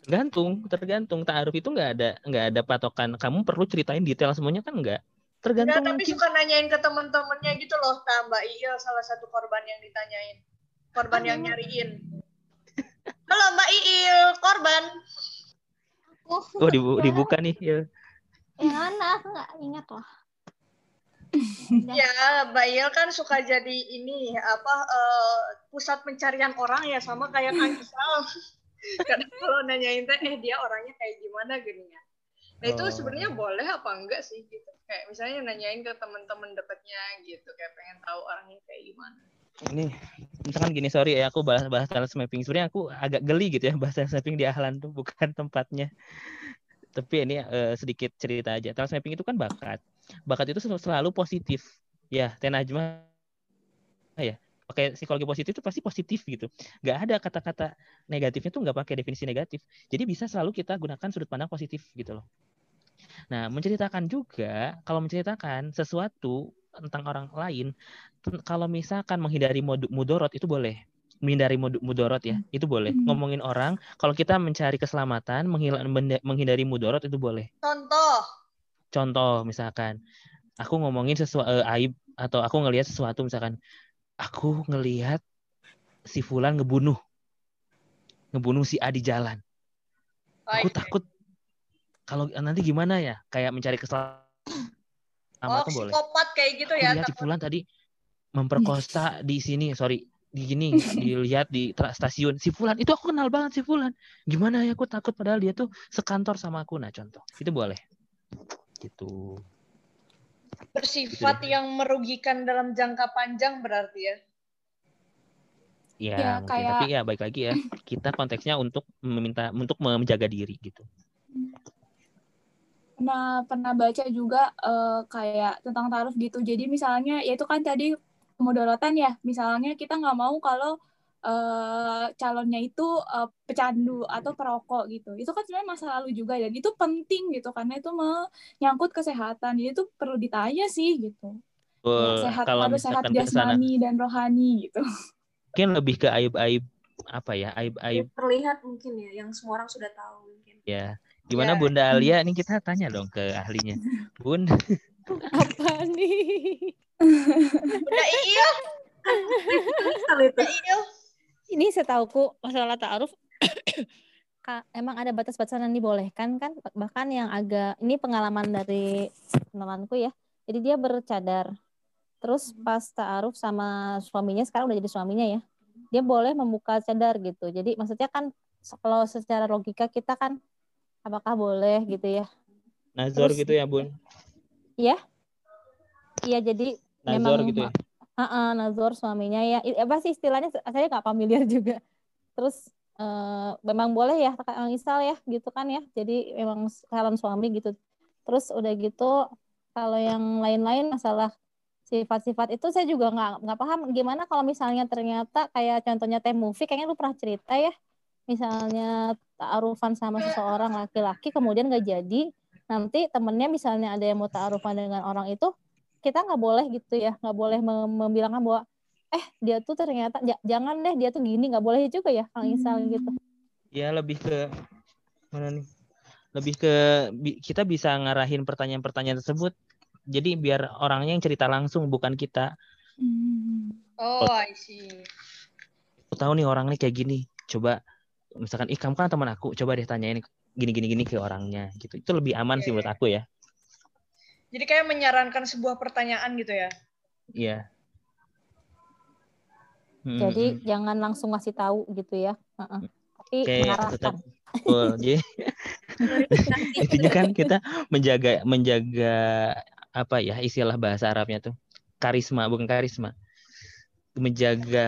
Gantung, tergantung. Taaruf itu nggak ada nggak ada patokan. Kamu perlu ceritain detail semuanya kan nggak? Tergantung. Enggak, tapi mungkin. suka nanyain ke teman-temannya gitu loh. Tambah iya salah satu korban yang ditanyain korban yang nyariin. Halo Mbak Iil, korban. Oh dibu dibuka nih Il. Yang mana? Aku nggak ingat loh. ya, Mbak Il kan suka jadi ini apa uh, pusat pencarian orang ya sama kayak Kang Isal. Karena kalau nanyain teh eh dia orangnya kayak gimana gini ya. Nah itu oh. sebenarnya boleh apa enggak sih gitu. Kayak misalnya nanyain ke teman-teman dekatnya gitu kayak pengen tahu orangnya kayak gimana ini misalkan gini sorry ya aku bahas bahas talent mapping. Sebenarnya aku agak geli gitu ya bahas talent mapping di Ahlan tuh bukan tempatnya. Tapi ini uh, sedikit cerita aja. Talent mapping itu kan bakat. Bakat itu selalu positif. Ya tenajma ya pakai psikologi positif itu pasti positif gitu. Nggak ada kata-kata negatifnya tuh nggak pakai definisi negatif. Jadi bisa selalu kita gunakan sudut pandang positif gitu loh. Nah menceritakan juga kalau menceritakan sesuatu tentang orang lain kalau misalkan menghindari mudorot itu boleh. Menghindari mudorot ya hmm. itu boleh. Hmm. ngomongin orang kalau kita mencari keselamatan menghindari mudorot itu boleh. Contoh. Contoh misalkan. Aku ngomongin sesuatu uh, eh, aib atau aku ngelihat sesuatu misalkan aku ngelihat si Fulan ngebunuh. Ngebunuh si A di jalan. Aku takut. Kalau nanti gimana ya? Kayak mencari keselamatan oh, tuh boleh. psikopat kayak gitu aku ya. Lihat si Fulan tadi memperkosa di sini, sorry, di gini dilihat di stasiun. Si Fulan itu aku kenal banget si Fulan. Gimana ya aku takut padahal dia tuh sekantor sama aku. Nah contoh itu boleh. Gitu. Bersifat gitu yang merugikan dalam jangka panjang berarti ya? Ya, ya mungkin. kayak... tapi ya baik lagi ya. Kita konteksnya untuk meminta untuk menjaga diri gitu pernah pernah baca juga uh, kayak tentang taruh gitu. Jadi misalnya ya itu kan tadi kemudaratan ya. Misalnya kita nggak mau kalau uh, calonnya itu uh, pecandu atau perokok gitu. Itu kan sebenarnya masa lalu juga dan itu penting gitu karena itu menyangkut kesehatan. Jadi itu perlu ditanya sih gitu. Well, sehat kalau harus sehat jasmani dan rohani gitu. Mungkin lebih ke aib-aib apa ya aib-aib terlihat mungkin ya yang semua orang sudah tahu mungkin. Ya, Gimana ya. Bunda Alia? Ini kita tanya dong ke ahlinya. Bun. Apa nih? Bunda Iyo. Ini setauku masalah ta'aruf emang ada batas-batasan yang dibolehkan kan bahkan yang agak ini pengalaman dari temanku ya jadi dia bercadar terus pas ta'aruf sama suaminya sekarang udah jadi suaminya ya dia boleh membuka cadar gitu jadi maksudnya kan kalau secara logika kita kan apakah boleh gitu ya? Nazor Terus, gitu ya bun? Iya. Iya jadi Nazor memang gitu ya? Uh, uh, Nazor suaminya ya. Apa sih istilahnya? Saya nggak familiar juga. Terus uh, memang boleh ya Kang Isal ya gitu kan ya. Jadi memang calon suami gitu. Terus udah gitu kalau yang lain-lain masalah sifat-sifat itu saya juga nggak nggak paham. Gimana kalau misalnya ternyata kayak contohnya teh movie kayaknya lu pernah cerita ya. Misalnya ta'arufan sama seseorang laki-laki kemudian gak jadi nanti temennya misalnya ada yang mau ta'arufan dengan orang itu kita nggak boleh gitu ya nggak boleh membilangkan bahwa eh dia tuh ternyata jangan deh dia tuh gini nggak boleh juga ya kalau misalnya gitu. Ya lebih ke mana nih lebih ke kita bisa ngarahin pertanyaan-pertanyaan tersebut jadi biar orangnya yang cerita langsung bukan kita. Hmm. oh I see. Aku tahu nih orang nih kayak gini coba misalkan ih kamu kan teman aku coba deh tanyain gini gini gini ke orangnya gitu. Itu lebih aman sih menurut aku ya. Jadi kayak menyarankan sebuah pertanyaan gitu ya? Iya. Hmm. jadi hmm. jangan langsung ngasih tahu gitu ya. Uh-uh. tapi kayak mengarahkan. tetap, oh, jadi intinya kan kita menjaga menjaga apa ya istilah bahasa Arabnya tuh. Karisma bukan karisma. Menjaga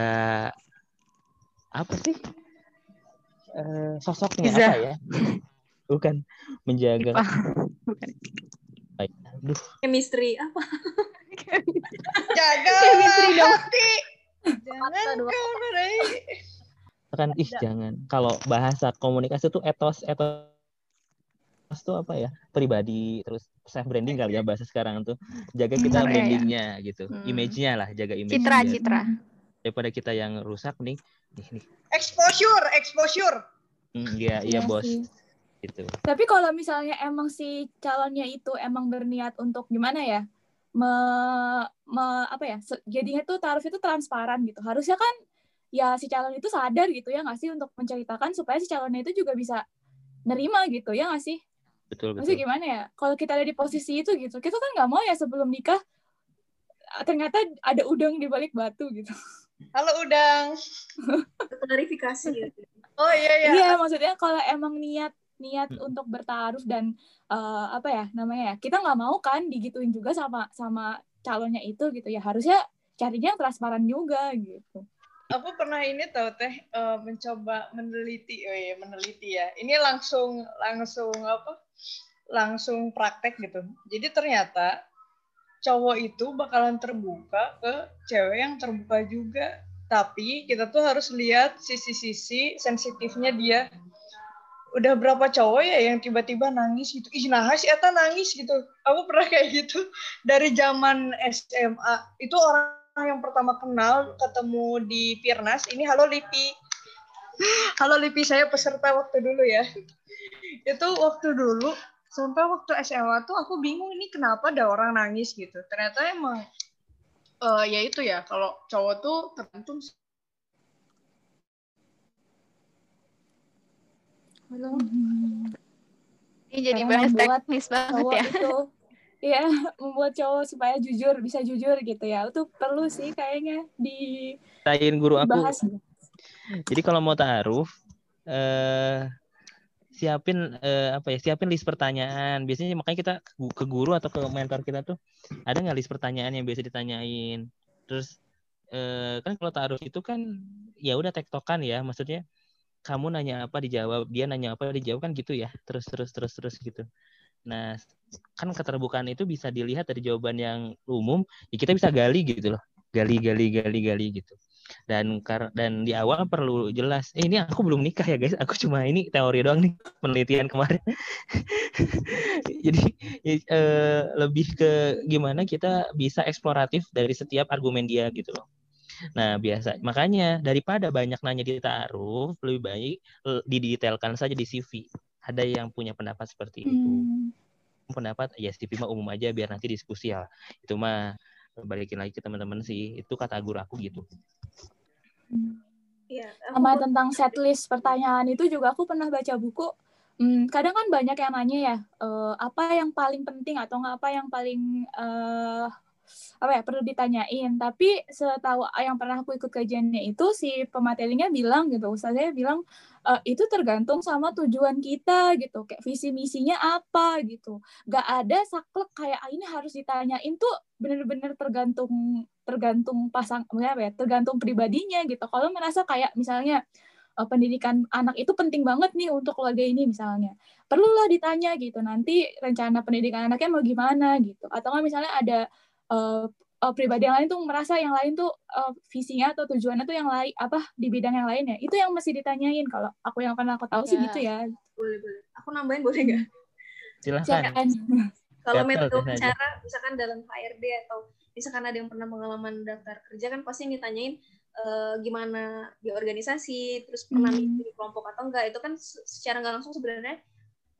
apa sih uh, sosoknya Iza. apa ya? Bukan menjaga. Bukan. Aduh. Chemistry apa? Jaga chemistry dong. Jangan kau narai. Kan ih jangan. Kalau bahasa komunikasi itu etos etos itu apa ya pribadi terus self branding kali ya bahasa sekarang tuh jaga kita ya. brandingnya ya. gitu hmm. image-nya lah jaga image citra citra daripada kita yang rusak nih nih nih. Exposure exposure. Mm, iya iya bos. gitu. Tapi kalau misalnya emang si calonnya itu emang berniat untuk gimana ya? Me, me apa ya? Jadinya tuh taruh itu transparan gitu. Harusnya kan ya si calon itu sadar gitu ya nggak sih untuk menceritakan supaya si calonnya itu juga bisa nerima gitu ya nggak sih? Betul betul. Maksudnya gimana ya? Kalau kita ada di posisi itu gitu kita kan nggak mau ya sebelum nikah ternyata ada udang di balik batu gitu Halo Udang. Klarifikasi ya. Oh iya iya. Iya, maksudnya kalau emang niat niat hmm. untuk bertaruh dan uh, apa ya namanya ya kita nggak mau kan digituin juga sama sama calonnya itu gitu ya harusnya carinya yang transparan juga gitu. Aku pernah ini tahu teh uh, mencoba meneliti, oh iya meneliti ya. Ini langsung langsung apa? Langsung praktek gitu. Jadi ternyata cowok itu bakalan terbuka ke cewek yang terbuka juga. Tapi kita tuh harus lihat sisi-sisi sensitifnya dia. Udah berapa cowok ya yang tiba-tiba nangis gitu. Ih, nah si Eta nangis gitu. Aku pernah kayak gitu. Dari zaman SMA. Itu orang yang pertama kenal, ketemu di Pirnas. Ini halo Lipi. Halo Lipi, saya peserta waktu dulu ya. Itu waktu dulu sampai waktu SMA tuh aku bingung ini kenapa ada orang nangis gitu ternyata emang uh, ya itu ya kalau cowok tuh tergantung Halo. Ini jadi bahas teknis banget ya. Itu, ya, membuat cowok supaya jujur, bisa jujur gitu ya. Itu perlu sih kayaknya di Tain guru aku. Bahas. Jadi kalau mau taruh eh siapin eh, apa ya siapin list pertanyaan biasanya makanya kita ke guru atau ke mentor kita tuh ada nggak list pertanyaan yang biasa ditanyain terus eh, kan kalau taruh itu kan ya udah tektokan ya maksudnya kamu nanya apa dijawab dia nanya apa dijawab kan gitu ya terus terus terus terus gitu Nah, kan keterbukaan itu bisa dilihat dari jawaban yang umum, ya kita bisa gali gitu loh. Gali, gali, gali, gali gitu. Dan dan di awal perlu jelas, eh, ini aku belum nikah ya guys, aku cuma ini teori doang nih penelitian kemarin. Jadi eh, lebih ke gimana kita bisa eksploratif dari setiap argumen dia gitu loh. Nah, biasa. Makanya daripada banyak nanya di taruh, lebih baik didetailkan saja di CV. Ada yang punya pendapat seperti itu. Hmm. Pendapat ya CV mah umum aja biar nanti diskusi ya. Itu mah balikin lagi ke teman-teman sih. Itu kata guru aku gitu. Iya, sama tentang setlist pertanyaan itu juga aku pernah baca buku. Hmm, kadang kan banyak yang nanya ya, uh, apa yang paling penting atau nggak apa yang paling uh, apa ya perlu ditanyain. Tapi setahu yang pernah aku ikut kajiannya itu si pematerinya bilang gitu ustaznya bilang e, itu tergantung sama tujuan kita gitu. Kayak visi misinya apa gitu. Gak ada saklek kayak ah, ini harus ditanyain tuh bener-bener tergantung tergantung pasang apa ya tergantung pribadinya gitu. Kalau merasa kayak misalnya e, pendidikan anak itu penting banget nih untuk keluarga ini misalnya perlulah ditanya gitu. Nanti rencana pendidikan anaknya mau gimana gitu. Atau nggak misalnya ada uh, uh, pribadi yang lain tuh merasa yang lain tuh uh, visinya atau tujuannya tuh yang lain apa di bidang yang lain ya itu yang mesti ditanyain kalau aku yang pernah aku tahu ya. sih gitu ya. Boleh boleh. Aku nambahin boleh nggak? Silahkan. Kalau metode cara misalkan dalam HRD atau misalkan ada yang pernah pengalaman daftar kerja kan pasti yang ditanyain uh, gimana di organisasi terus pernah hmm. di kelompok atau enggak itu kan secara nggak langsung sebenarnya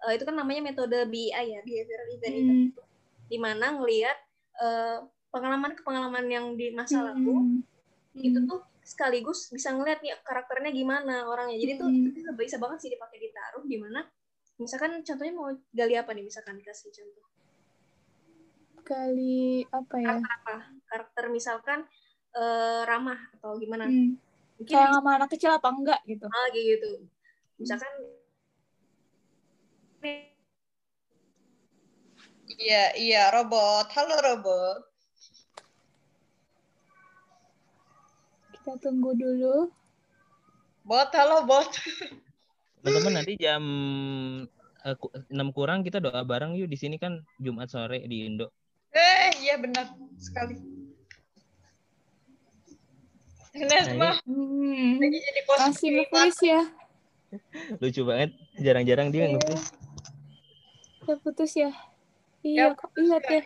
uh, itu kan namanya metode BI ya behavioral evaluation hmm. di mana ngelihat uh, pengalaman-pengalaman yang di masa hmm. lalu hmm. itu tuh sekaligus bisa ngeliat nih karakternya gimana orangnya. Jadi tuh hmm. itu bisa banget sih dipakai ditaruh di mana misalkan contohnya mau gali apa nih misalkan dikasih contoh. Gali apa ya? Karakter apa? Karakter misalkan uh, ramah atau gimana? Hmm. Mungkin Kayak sama anak kecil apa enggak gitu. Ah, gitu. Misalkan Iya, iya, robot. Halo, robot. Kita tunggu dulu. Bot, halo, bot. Teman-teman nanti jam eh, 6 kurang kita doa bareng yuk di sini kan Jumat sore di Indo. Eh, iya benar sekali. Nesma, nah, hmm. lagi jadi Masih ya. Lucu banget, jarang-jarang dia iya. nge Ya ya. Iya, kok lihat ya.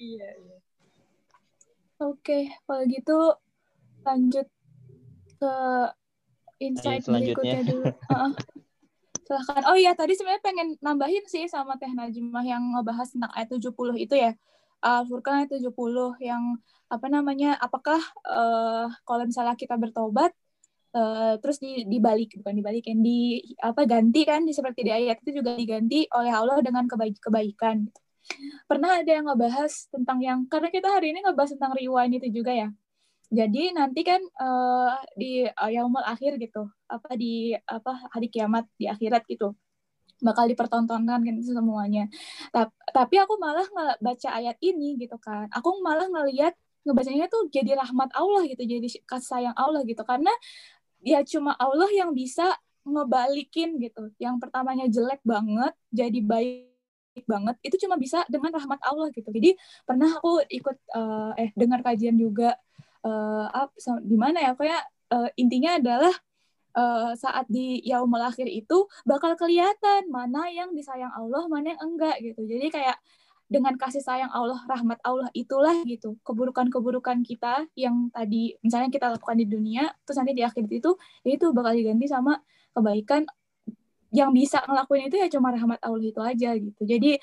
Iya, iya. Oke, kalau gitu lanjut ke insight berikutnya dulu. uh, silahkan. Oh iya, tadi sebenarnya pengen nambahin sih sama Teh Najimah yang ngebahas tentang ayat 70 itu ya. Al-Furqan ayat 70 yang apa namanya, apakah uh, kalau misalnya kita bertobat, uh, terus di, dibalik bukan dibalik yang di apa ganti kan di seperti di ayat itu juga diganti oleh Allah dengan kebaik kebaikan gitu pernah ada yang ngebahas tentang yang karena kita hari ini ngebahas tentang rewind itu juga ya. Jadi nanti kan uh, di uh, yaumul akhir gitu apa di apa hari kiamat di akhirat gitu bakal dipertontonkan kan semuanya. Tapi aku malah baca ayat ini gitu kan. Aku malah ngelihat ngebacanya tuh jadi rahmat Allah gitu jadi kasih sayang Allah gitu. Karena ya cuma Allah yang bisa ngebalikin gitu. Yang pertamanya jelek banget jadi baik banget itu cuma bisa dengan rahmat Allah gitu. Jadi pernah aku ikut uh, eh dengar kajian juga uh, di mana ya kayak uh, intinya adalah uh, saat di yaumul akhir itu bakal kelihatan mana yang disayang Allah mana yang enggak gitu. Jadi kayak dengan kasih sayang Allah rahmat Allah itulah gitu keburukan-keburukan kita yang tadi misalnya kita lakukan di dunia terus nanti di akhir itu itu bakal diganti sama kebaikan yang bisa ngelakuin itu ya cuma rahmat Allah itu aja gitu. Jadi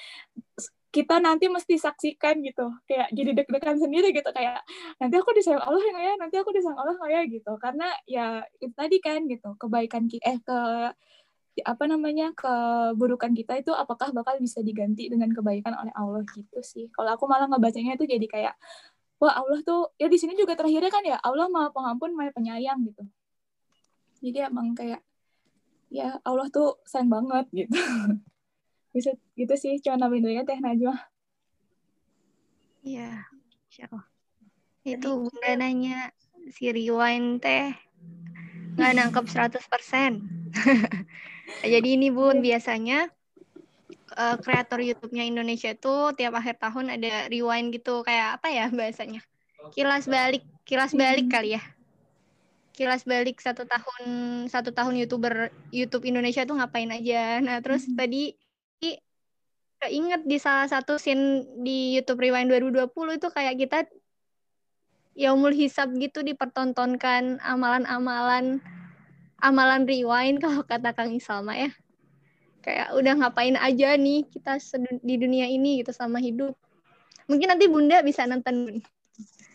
kita nanti mesti saksikan gitu. Kayak jadi deg-degan sendiri gitu. Kayak nanti aku disayang Allah ya ya? Nanti aku disayang Allah nggak ya? gitu. Karena ya itu tadi kan gitu kebaikan kita eh ke apa namanya keburukan kita itu apakah bakal bisa diganti dengan kebaikan oleh Allah gitu sih. Kalau aku malah ngebacanya itu jadi kayak wah Allah tuh ya di sini juga terakhirnya kan ya Allah maha pengampun maha penyayang gitu. Jadi emang kayak ya Allah tuh sayang banget gitu. Bisa gitu sih cuma nambahin dulu ya teh Najwa. Iya siapa itu bunda nanya si Rewind teh. Nggak nangkep 100% jadi ini bun biasanya uh, kreator YouTube-nya Indonesia itu tiap akhir tahun ada rewind gitu. Kayak apa ya bahasanya? Kilas balik kilas balik hmm. kali ya kilas balik satu tahun satu tahun youtuber YouTube Indonesia tuh ngapain aja. Nah terus hmm. tadi inget di salah satu scene di YouTube Rewind 2020 itu kayak kita yaumul hisab gitu dipertontonkan amalan-amalan amalan rewind kalau kata Kang Isalma ya. Kayak udah ngapain aja nih kita di dunia ini gitu sama hidup. Mungkin nanti bunda bisa nonton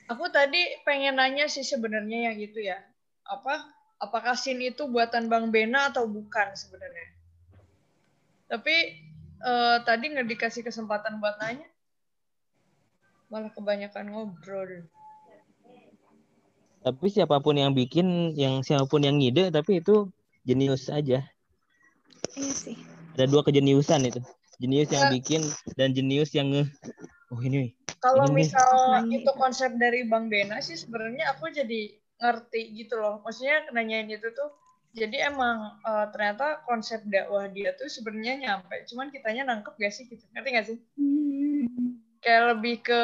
aku tadi pengen nanya sih sebenarnya yang gitu ya apa apakah scene itu buatan bang Bena atau bukan sebenarnya? Tapi uh, tadi nggak dikasih kesempatan buat nanya. Malah kebanyakan ngobrol. Tapi siapa pun yang bikin yang siapa pun yang ngide tapi itu jenius aja. Iya sih. Ada dua kejeniusan itu. Jenius yang bikin dan jenius yang nge oh ini kalau misal itu konsep dari bang Bena sih sebenarnya aku jadi ngerti gitu loh maksudnya nanyain itu tuh jadi emang uh, ternyata konsep dakwah dia tuh sebenarnya nyampe cuman kitanya nangkep gak sih gitu ngerti gak sih hmm. kayak lebih ke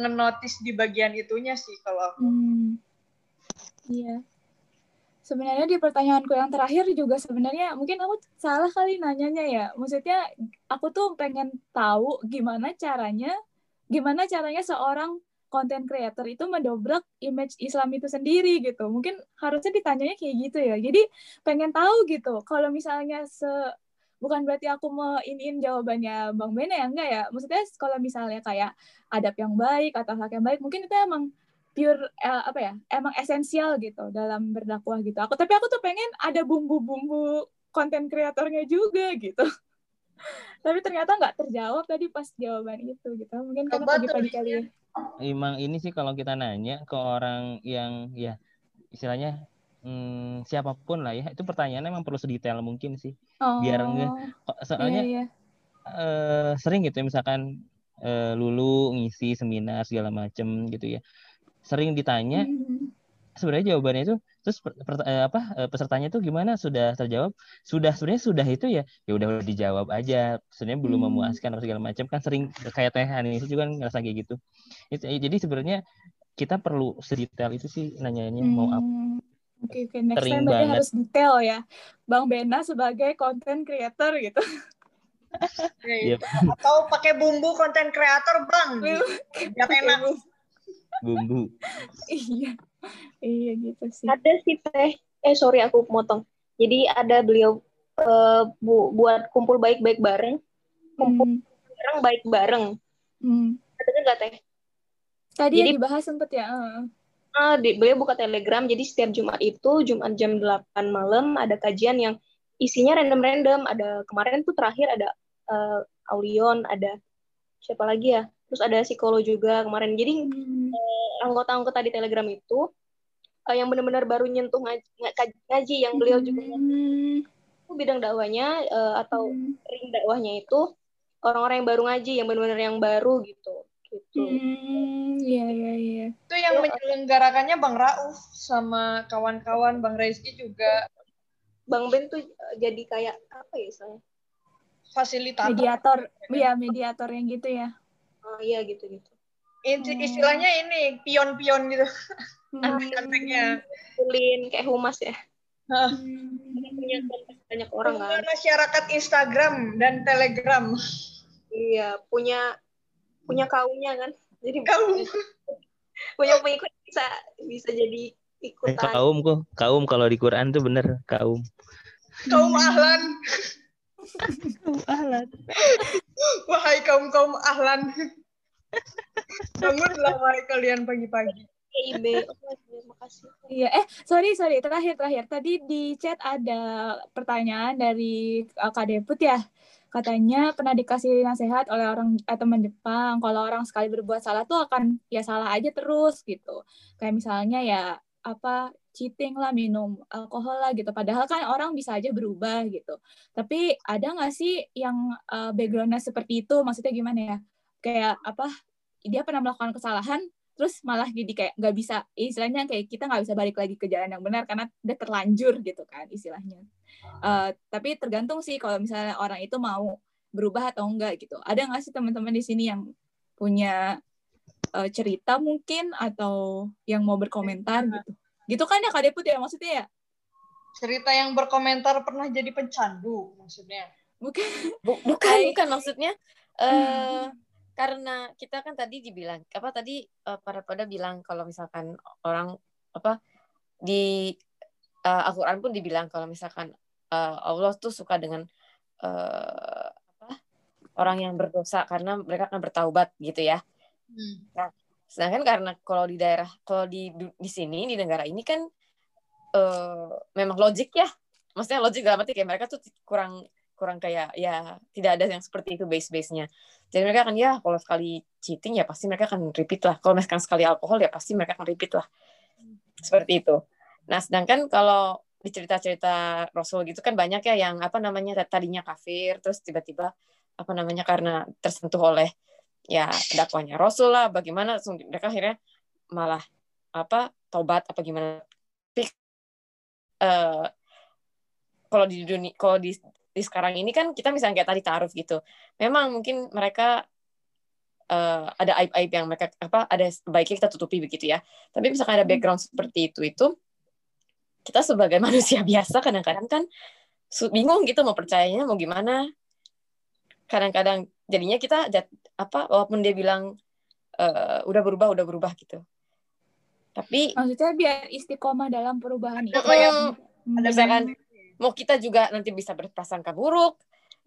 ngenotis di bagian itunya sih kalau aku hmm. Iya. Sebenarnya di pertanyaanku yang terakhir juga sebenarnya mungkin aku salah kali nanyanya ya. Maksudnya aku tuh pengen tahu gimana caranya gimana caranya seorang konten creator itu mendobrak image Islam itu sendiri gitu. Mungkin harusnya ditanyanya kayak gitu ya. Jadi pengen tahu gitu. Kalau misalnya se bukan berarti aku mau iniin jawabannya Bang Bene ya enggak ya. Maksudnya kalau misalnya kayak adab yang baik atau hak yang baik, mungkin itu emang pure uh, apa ya emang esensial gitu dalam berdakwah gitu aku tapi aku tuh pengen ada bumbu-bumbu konten kreatornya juga gitu tapi ternyata nggak terjawab tadi pas jawaban itu gitu mungkin karena pagi-pagi kali ya emang ini sih kalau kita nanya ke orang yang ya istilahnya hmm, siapa pun lah ya itu pertanyaannya emang perlu sedetail mungkin sih oh, biar enggak soalnya iya, iya. Uh, sering gitu ya misalkan uh, lulu ngisi seminar segala macem gitu ya sering ditanya mm-hmm. Sebenarnya jawabannya itu terus per, per, eh, apa eh, pesertanya itu gimana sudah terjawab sudah sebenarnya sudah itu ya ya udah udah dijawab aja sebenarnya belum hmm. memuaskan atau segala macam kan sering kayak teh itu juga ngerasa kayak gitu itu, jadi sebenarnya kita perlu sedetail itu sih nanyanya hmm. mau apa Oke, okay, okay. next time banget. harus detail ya. Bang Bena sebagai content creator gitu. yep. Atau pakai bumbu content creator, Bang. Biar enak bumbu iya iya gitu sih. Ada sih teh. Eh sorry aku motong. Jadi ada beliau uh, bu buat kumpul baik-baik bareng. Kumpul hmm. bareng baik bareng hmm. ada nggak teh? Tadi jadi, dibahas sempet ya uh. Uh, di, beliau buka telegram. Jadi setiap Jumat itu Jumat jam 8 malam ada kajian yang isinya random-random. Ada kemarin tuh terakhir ada uh, Aulion ada siapa lagi ya? Terus ada psikolog juga kemarin. Jadi hmm. eh, anggota-anggota di Telegram itu uh, yang benar-benar baru nyentuh ngaji, ngaji yang beliau juga hmm. itu bidang dakwahnya uh, atau hmm. ring dakwahnya itu orang-orang yang baru ngaji yang benar-benar yang baru gitu gitu. Hmm, iya iya iya. Itu yang menyelenggarakannya Bang Rauf sama kawan-kawan Bang Rizky juga. Bang Ben tuh jadi kayak apa ya saya? Fasilitator. Mediator, ya mediator yang gitu ya oh iya gitu gitu istilahnya ini pion-pion gitu. antek-anteknya. kulin kayak humas ya. Hmm. punya banyak orang kan? masyarakat Instagram dan Telegram. Iya punya punya kaumnya kan? Jadi kaum. punya pengikut bisa bisa jadi ikutan. eh, kaum kok. Kaum kalau di Quran tuh bener kaum. Kaum ahlan. Ahlan. Wahai kaum kaum ahlan. Bangunlah wahai kalian pagi-pagi. Iya, eh sorry sorry terakhir terakhir. Tadi di chat ada pertanyaan dari uh, Kak Deput ya. Katanya pernah dikasih nasihat oleh orang eh, teman Jepang kalau orang sekali berbuat salah tuh akan ya salah aja terus gitu. Kayak misalnya ya apa cheating lah minum alkohol lah gitu. Padahal kan orang bisa aja berubah gitu. Tapi ada nggak sih yang uh, backgroundnya seperti itu? Maksudnya gimana ya? Kayak apa dia pernah melakukan kesalahan terus malah jadi kayak nggak bisa istilahnya kayak kita nggak bisa balik lagi ke jalan yang benar karena udah terlanjur gitu kan istilahnya uh, tapi tergantung sih kalau misalnya orang itu mau berubah atau enggak gitu. Ada nggak sih teman-teman di sini yang punya uh, cerita mungkin atau yang mau berkomentar gitu? Gitu kan ya Kak Deput ya maksudnya ya? Cerita yang berkomentar pernah jadi pencandu maksudnya. Bukan. bukan, bukan maksudnya uh, karena kita kan tadi dibilang apa tadi uh, para pada bilang kalau misalkan orang apa di uh, Al-Qur'an pun dibilang kalau misalkan uh, Allah tuh suka dengan uh, apa orang yang berdosa karena mereka akan bertaubat gitu ya. Hmm. Nah, sedangkan karena kalau di daerah kalau di di sini di negara ini kan uh, memang logik ya. Maksudnya logik dalam arti kayak mereka tuh kurang kurang kayak ya tidak ada yang seperti itu base base-nya. Jadi mereka akan ya kalau sekali cheating ya pasti mereka akan repeat lah. Kalau misalkan sekali alkohol ya pasti mereka akan repeat lah. Seperti itu. Nah, sedangkan kalau di cerita-cerita Rasul gitu kan banyak ya yang apa namanya tadinya kafir terus tiba-tiba apa namanya karena tersentuh oleh ya dakwanya Rasul lah bagaimana mereka akhirnya malah apa tobat apa gimana uh, kalau di dunia kalau di di sekarang ini kan kita misalnya kayak tadi taruh gitu memang mungkin mereka uh, ada aib-aib yang mereka apa ada baiknya kita tutupi begitu ya. Tapi misalkan ada background seperti itu itu kita sebagai manusia biasa kadang-kadang kan bingung gitu mau percayanya mau gimana. Kadang-kadang jadinya kita apa walaupun dia bilang uh, udah berubah udah berubah gitu. Tapi maksudnya biar istiqomah dalam perubahan itu ya ada misalkan mau kita juga nanti bisa berprasangka buruk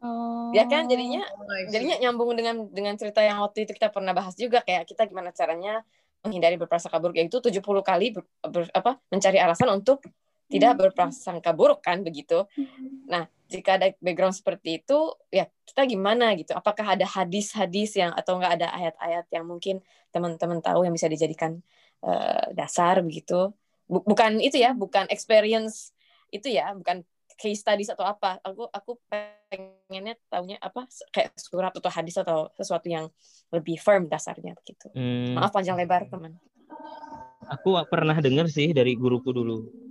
Oh. Ya kan jadinya oh, jadinya nyambung dengan dengan cerita yang waktu itu kita pernah bahas juga kayak kita gimana caranya menghindari berprasangka buruk yaitu 70 kali ber, ber, apa mencari alasan untuk tidak hmm. berprasangka buruk kan begitu. Hmm. Nah, jika ada background seperti itu, ya kita gimana gitu? Apakah ada hadis-hadis yang atau enggak ada ayat-ayat yang mungkin teman-teman tahu yang bisa dijadikan uh, dasar begitu? Bukan itu ya, bukan experience itu ya, bukan case studies atau apa. Aku aku pengennya tahunya apa kayak surat atau hadis atau sesuatu yang lebih firm dasarnya begitu. Hmm. Maaf panjang lebar teman. Aku pernah dengar sih dari guruku dulu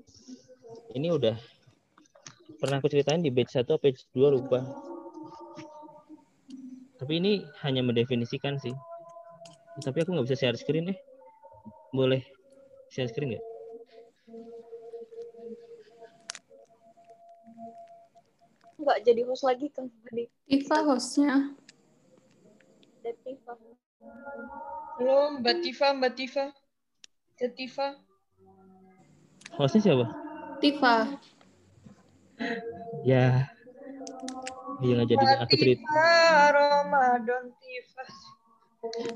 ini udah pernah aku ceritain di page 1 atau page 2 lupa. Tapi ini hanya mendefinisikan sih. Tapi aku nggak bisa share screen eh. Boleh share screen nggak? Nggak jadi host lagi kan tadi. Tifa hostnya. Dan Tifa. Halo Mbak Tifa, Mbak Tifa. Tifa. Hostnya siapa? Tifa. Ya. Iya nggak jadi aku cerita. Ramadan Tifa.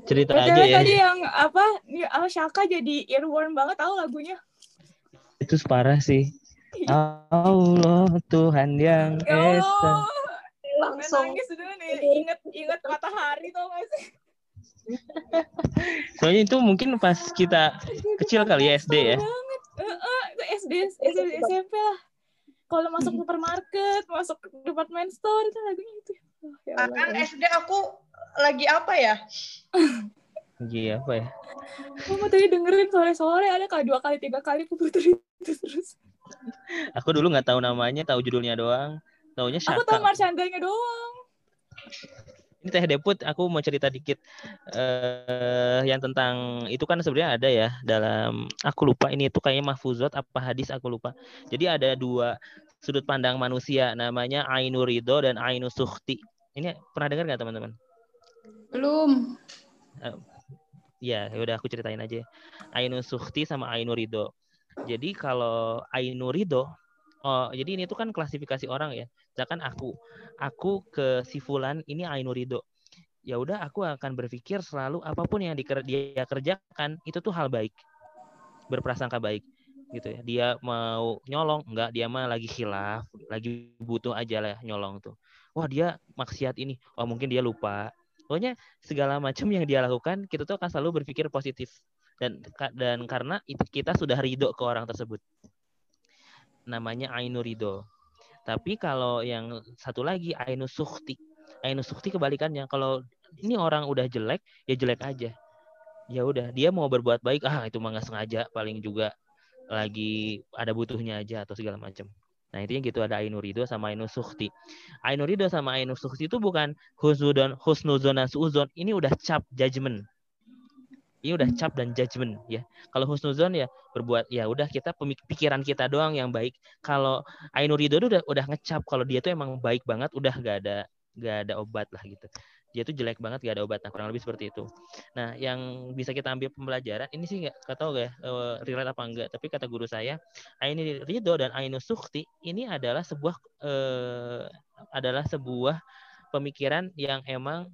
Cerita Betul aja ya. Tadi yang apa? Al Shaka jadi earworm banget tahu lagunya. Itu separah sih. Allah Tuhan yang ya esa. Langsung nangis dulu nih. Ingat ingat matahari tau gak sih? Soalnya itu mungkin pas kita kecil kali ya SD ya. Banget uh, itu SD, SD SMP lah kalau masuk supermarket masuk department store itu lagunya itu oh, ya Allah. kan SD aku lagi apa ya lagi apa ya kamu tadi dengerin sore-sore ada kali dua kali tiga kali aku putar itu terus aku dulu nggak tahu namanya tahu judulnya doang taunya Shaka. aku tahu Marchandanya doang ini Teh Deput, aku mau cerita dikit uh, yang tentang itu kan sebenarnya ada ya dalam aku lupa ini itu kayaknya mahfuzat apa hadis aku lupa. Jadi ada dua sudut pandang manusia namanya Ainu Ridho dan Ainu Sukhti. Ini pernah dengar nggak teman-teman? Belum. Uh, ya, udah aku ceritain aja. Ainu Sukhti sama Ainu Ridho. Jadi kalau Ainu Ridho Oh, jadi ini tuh kan klasifikasi orang ya. Misalkan aku, aku ke si fulan ini Ainu Ridho. Ya udah aku akan berpikir selalu apa pun yang dia kerjakan itu tuh hal baik. Berprasangka baik gitu ya. Dia mau nyolong, enggak dia mah lagi khilaf, lagi butuh aja lah nyolong tuh. Wah, dia maksiat ini. Wah, mungkin dia lupa. Pokoknya segala macam yang dia lakukan kita tuh akan selalu berpikir positif dan dan karena itu kita sudah ridho ke orang tersebut namanya Ainu Ridho. Tapi kalau yang satu lagi Ainu Sukti. Ainu Sukti kebalikannya. Kalau ini orang udah jelek, ya jelek aja. Ya udah, dia mau berbuat baik, ah itu mah nggak sengaja, paling juga lagi ada butuhnya aja atau segala macam. Nah intinya gitu ada Ainur Ridho sama Ainur Sukti. Ainur Ridho sama Ainur Sukti itu bukan husnudon, husnuzon dan suuzon. Ini udah cap judgment. Ini udah cap dan judgment ya. Kalau husnuzon ya berbuat ya udah kita pikiran kita doang yang baik. Kalau Ainur Ridho udah udah ngecap kalau dia tuh emang baik banget udah gak ada gak ada obat lah gitu dia tuh jelek banget gak ada obat nah kurang lebih seperti itu. Nah yang bisa kita ambil pembelajaran ini sih nggak tahu gak ya uh, relate apa enggak tapi kata guru saya Aini Ridho dan Ainu Sukti ini adalah sebuah uh, adalah sebuah pemikiran yang emang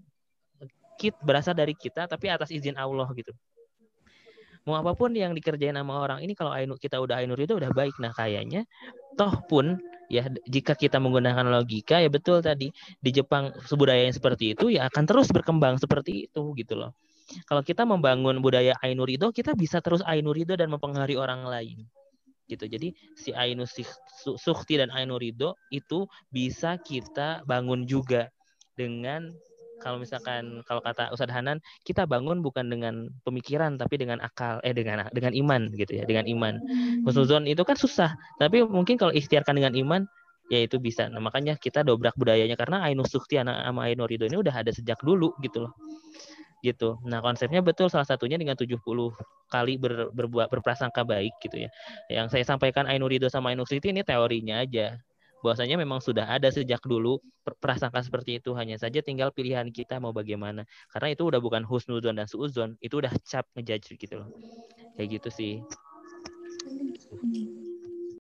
kit berasal dari kita tapi atas izin Allah gitu. Mau apa pun yang dikerjain sama orang ini kalau Ainu kita udah Ainur itu udah baik. Nah kayaknya toh pun ya jika kita menggunakan logika ya betul tadi di Jepang budaya yang seperti itu ya akan terus berkembang seperti itu gitu loh. Kalau kita membangun budaya Ainurido kita bisa terus Ainurido dan mempengaruhi orang lain gitu. Jadi si Ainu Sukti dan Ainurido itu bisa kita bangun juga dengan kalau misalkan kalau kata Ustadz Hanan kita bangun bukan dengan pemikiran tapi dengan akal eh dengan dengan iman gitu ya dengan iman husnuzon itu kan susah tapi mungkin kalau ikhtiarkan dengan iman ya itu bisa nah makanya kita dobrak budayanya karena Ainus Sukti anak sama Ainur Ridho ini udah ada sejak dulu gitu loh gitu. Nah, konsepnya betul salah satunya dengan 70 kali ber, berbuat berprasangka baik gitu ya. Yang saya sampaikan Ainur Ridho sama Ainur Siti ini teorinya aja bahwasanya memang sudah ada sejak dulu prasangka seperti itu. Hanya saja tinggal pilihan kita mau bagaimana. Karena itu udah bukan husnuzon dan suuzon itu udah cap ngejudge gitu loh. Kayak gitu sih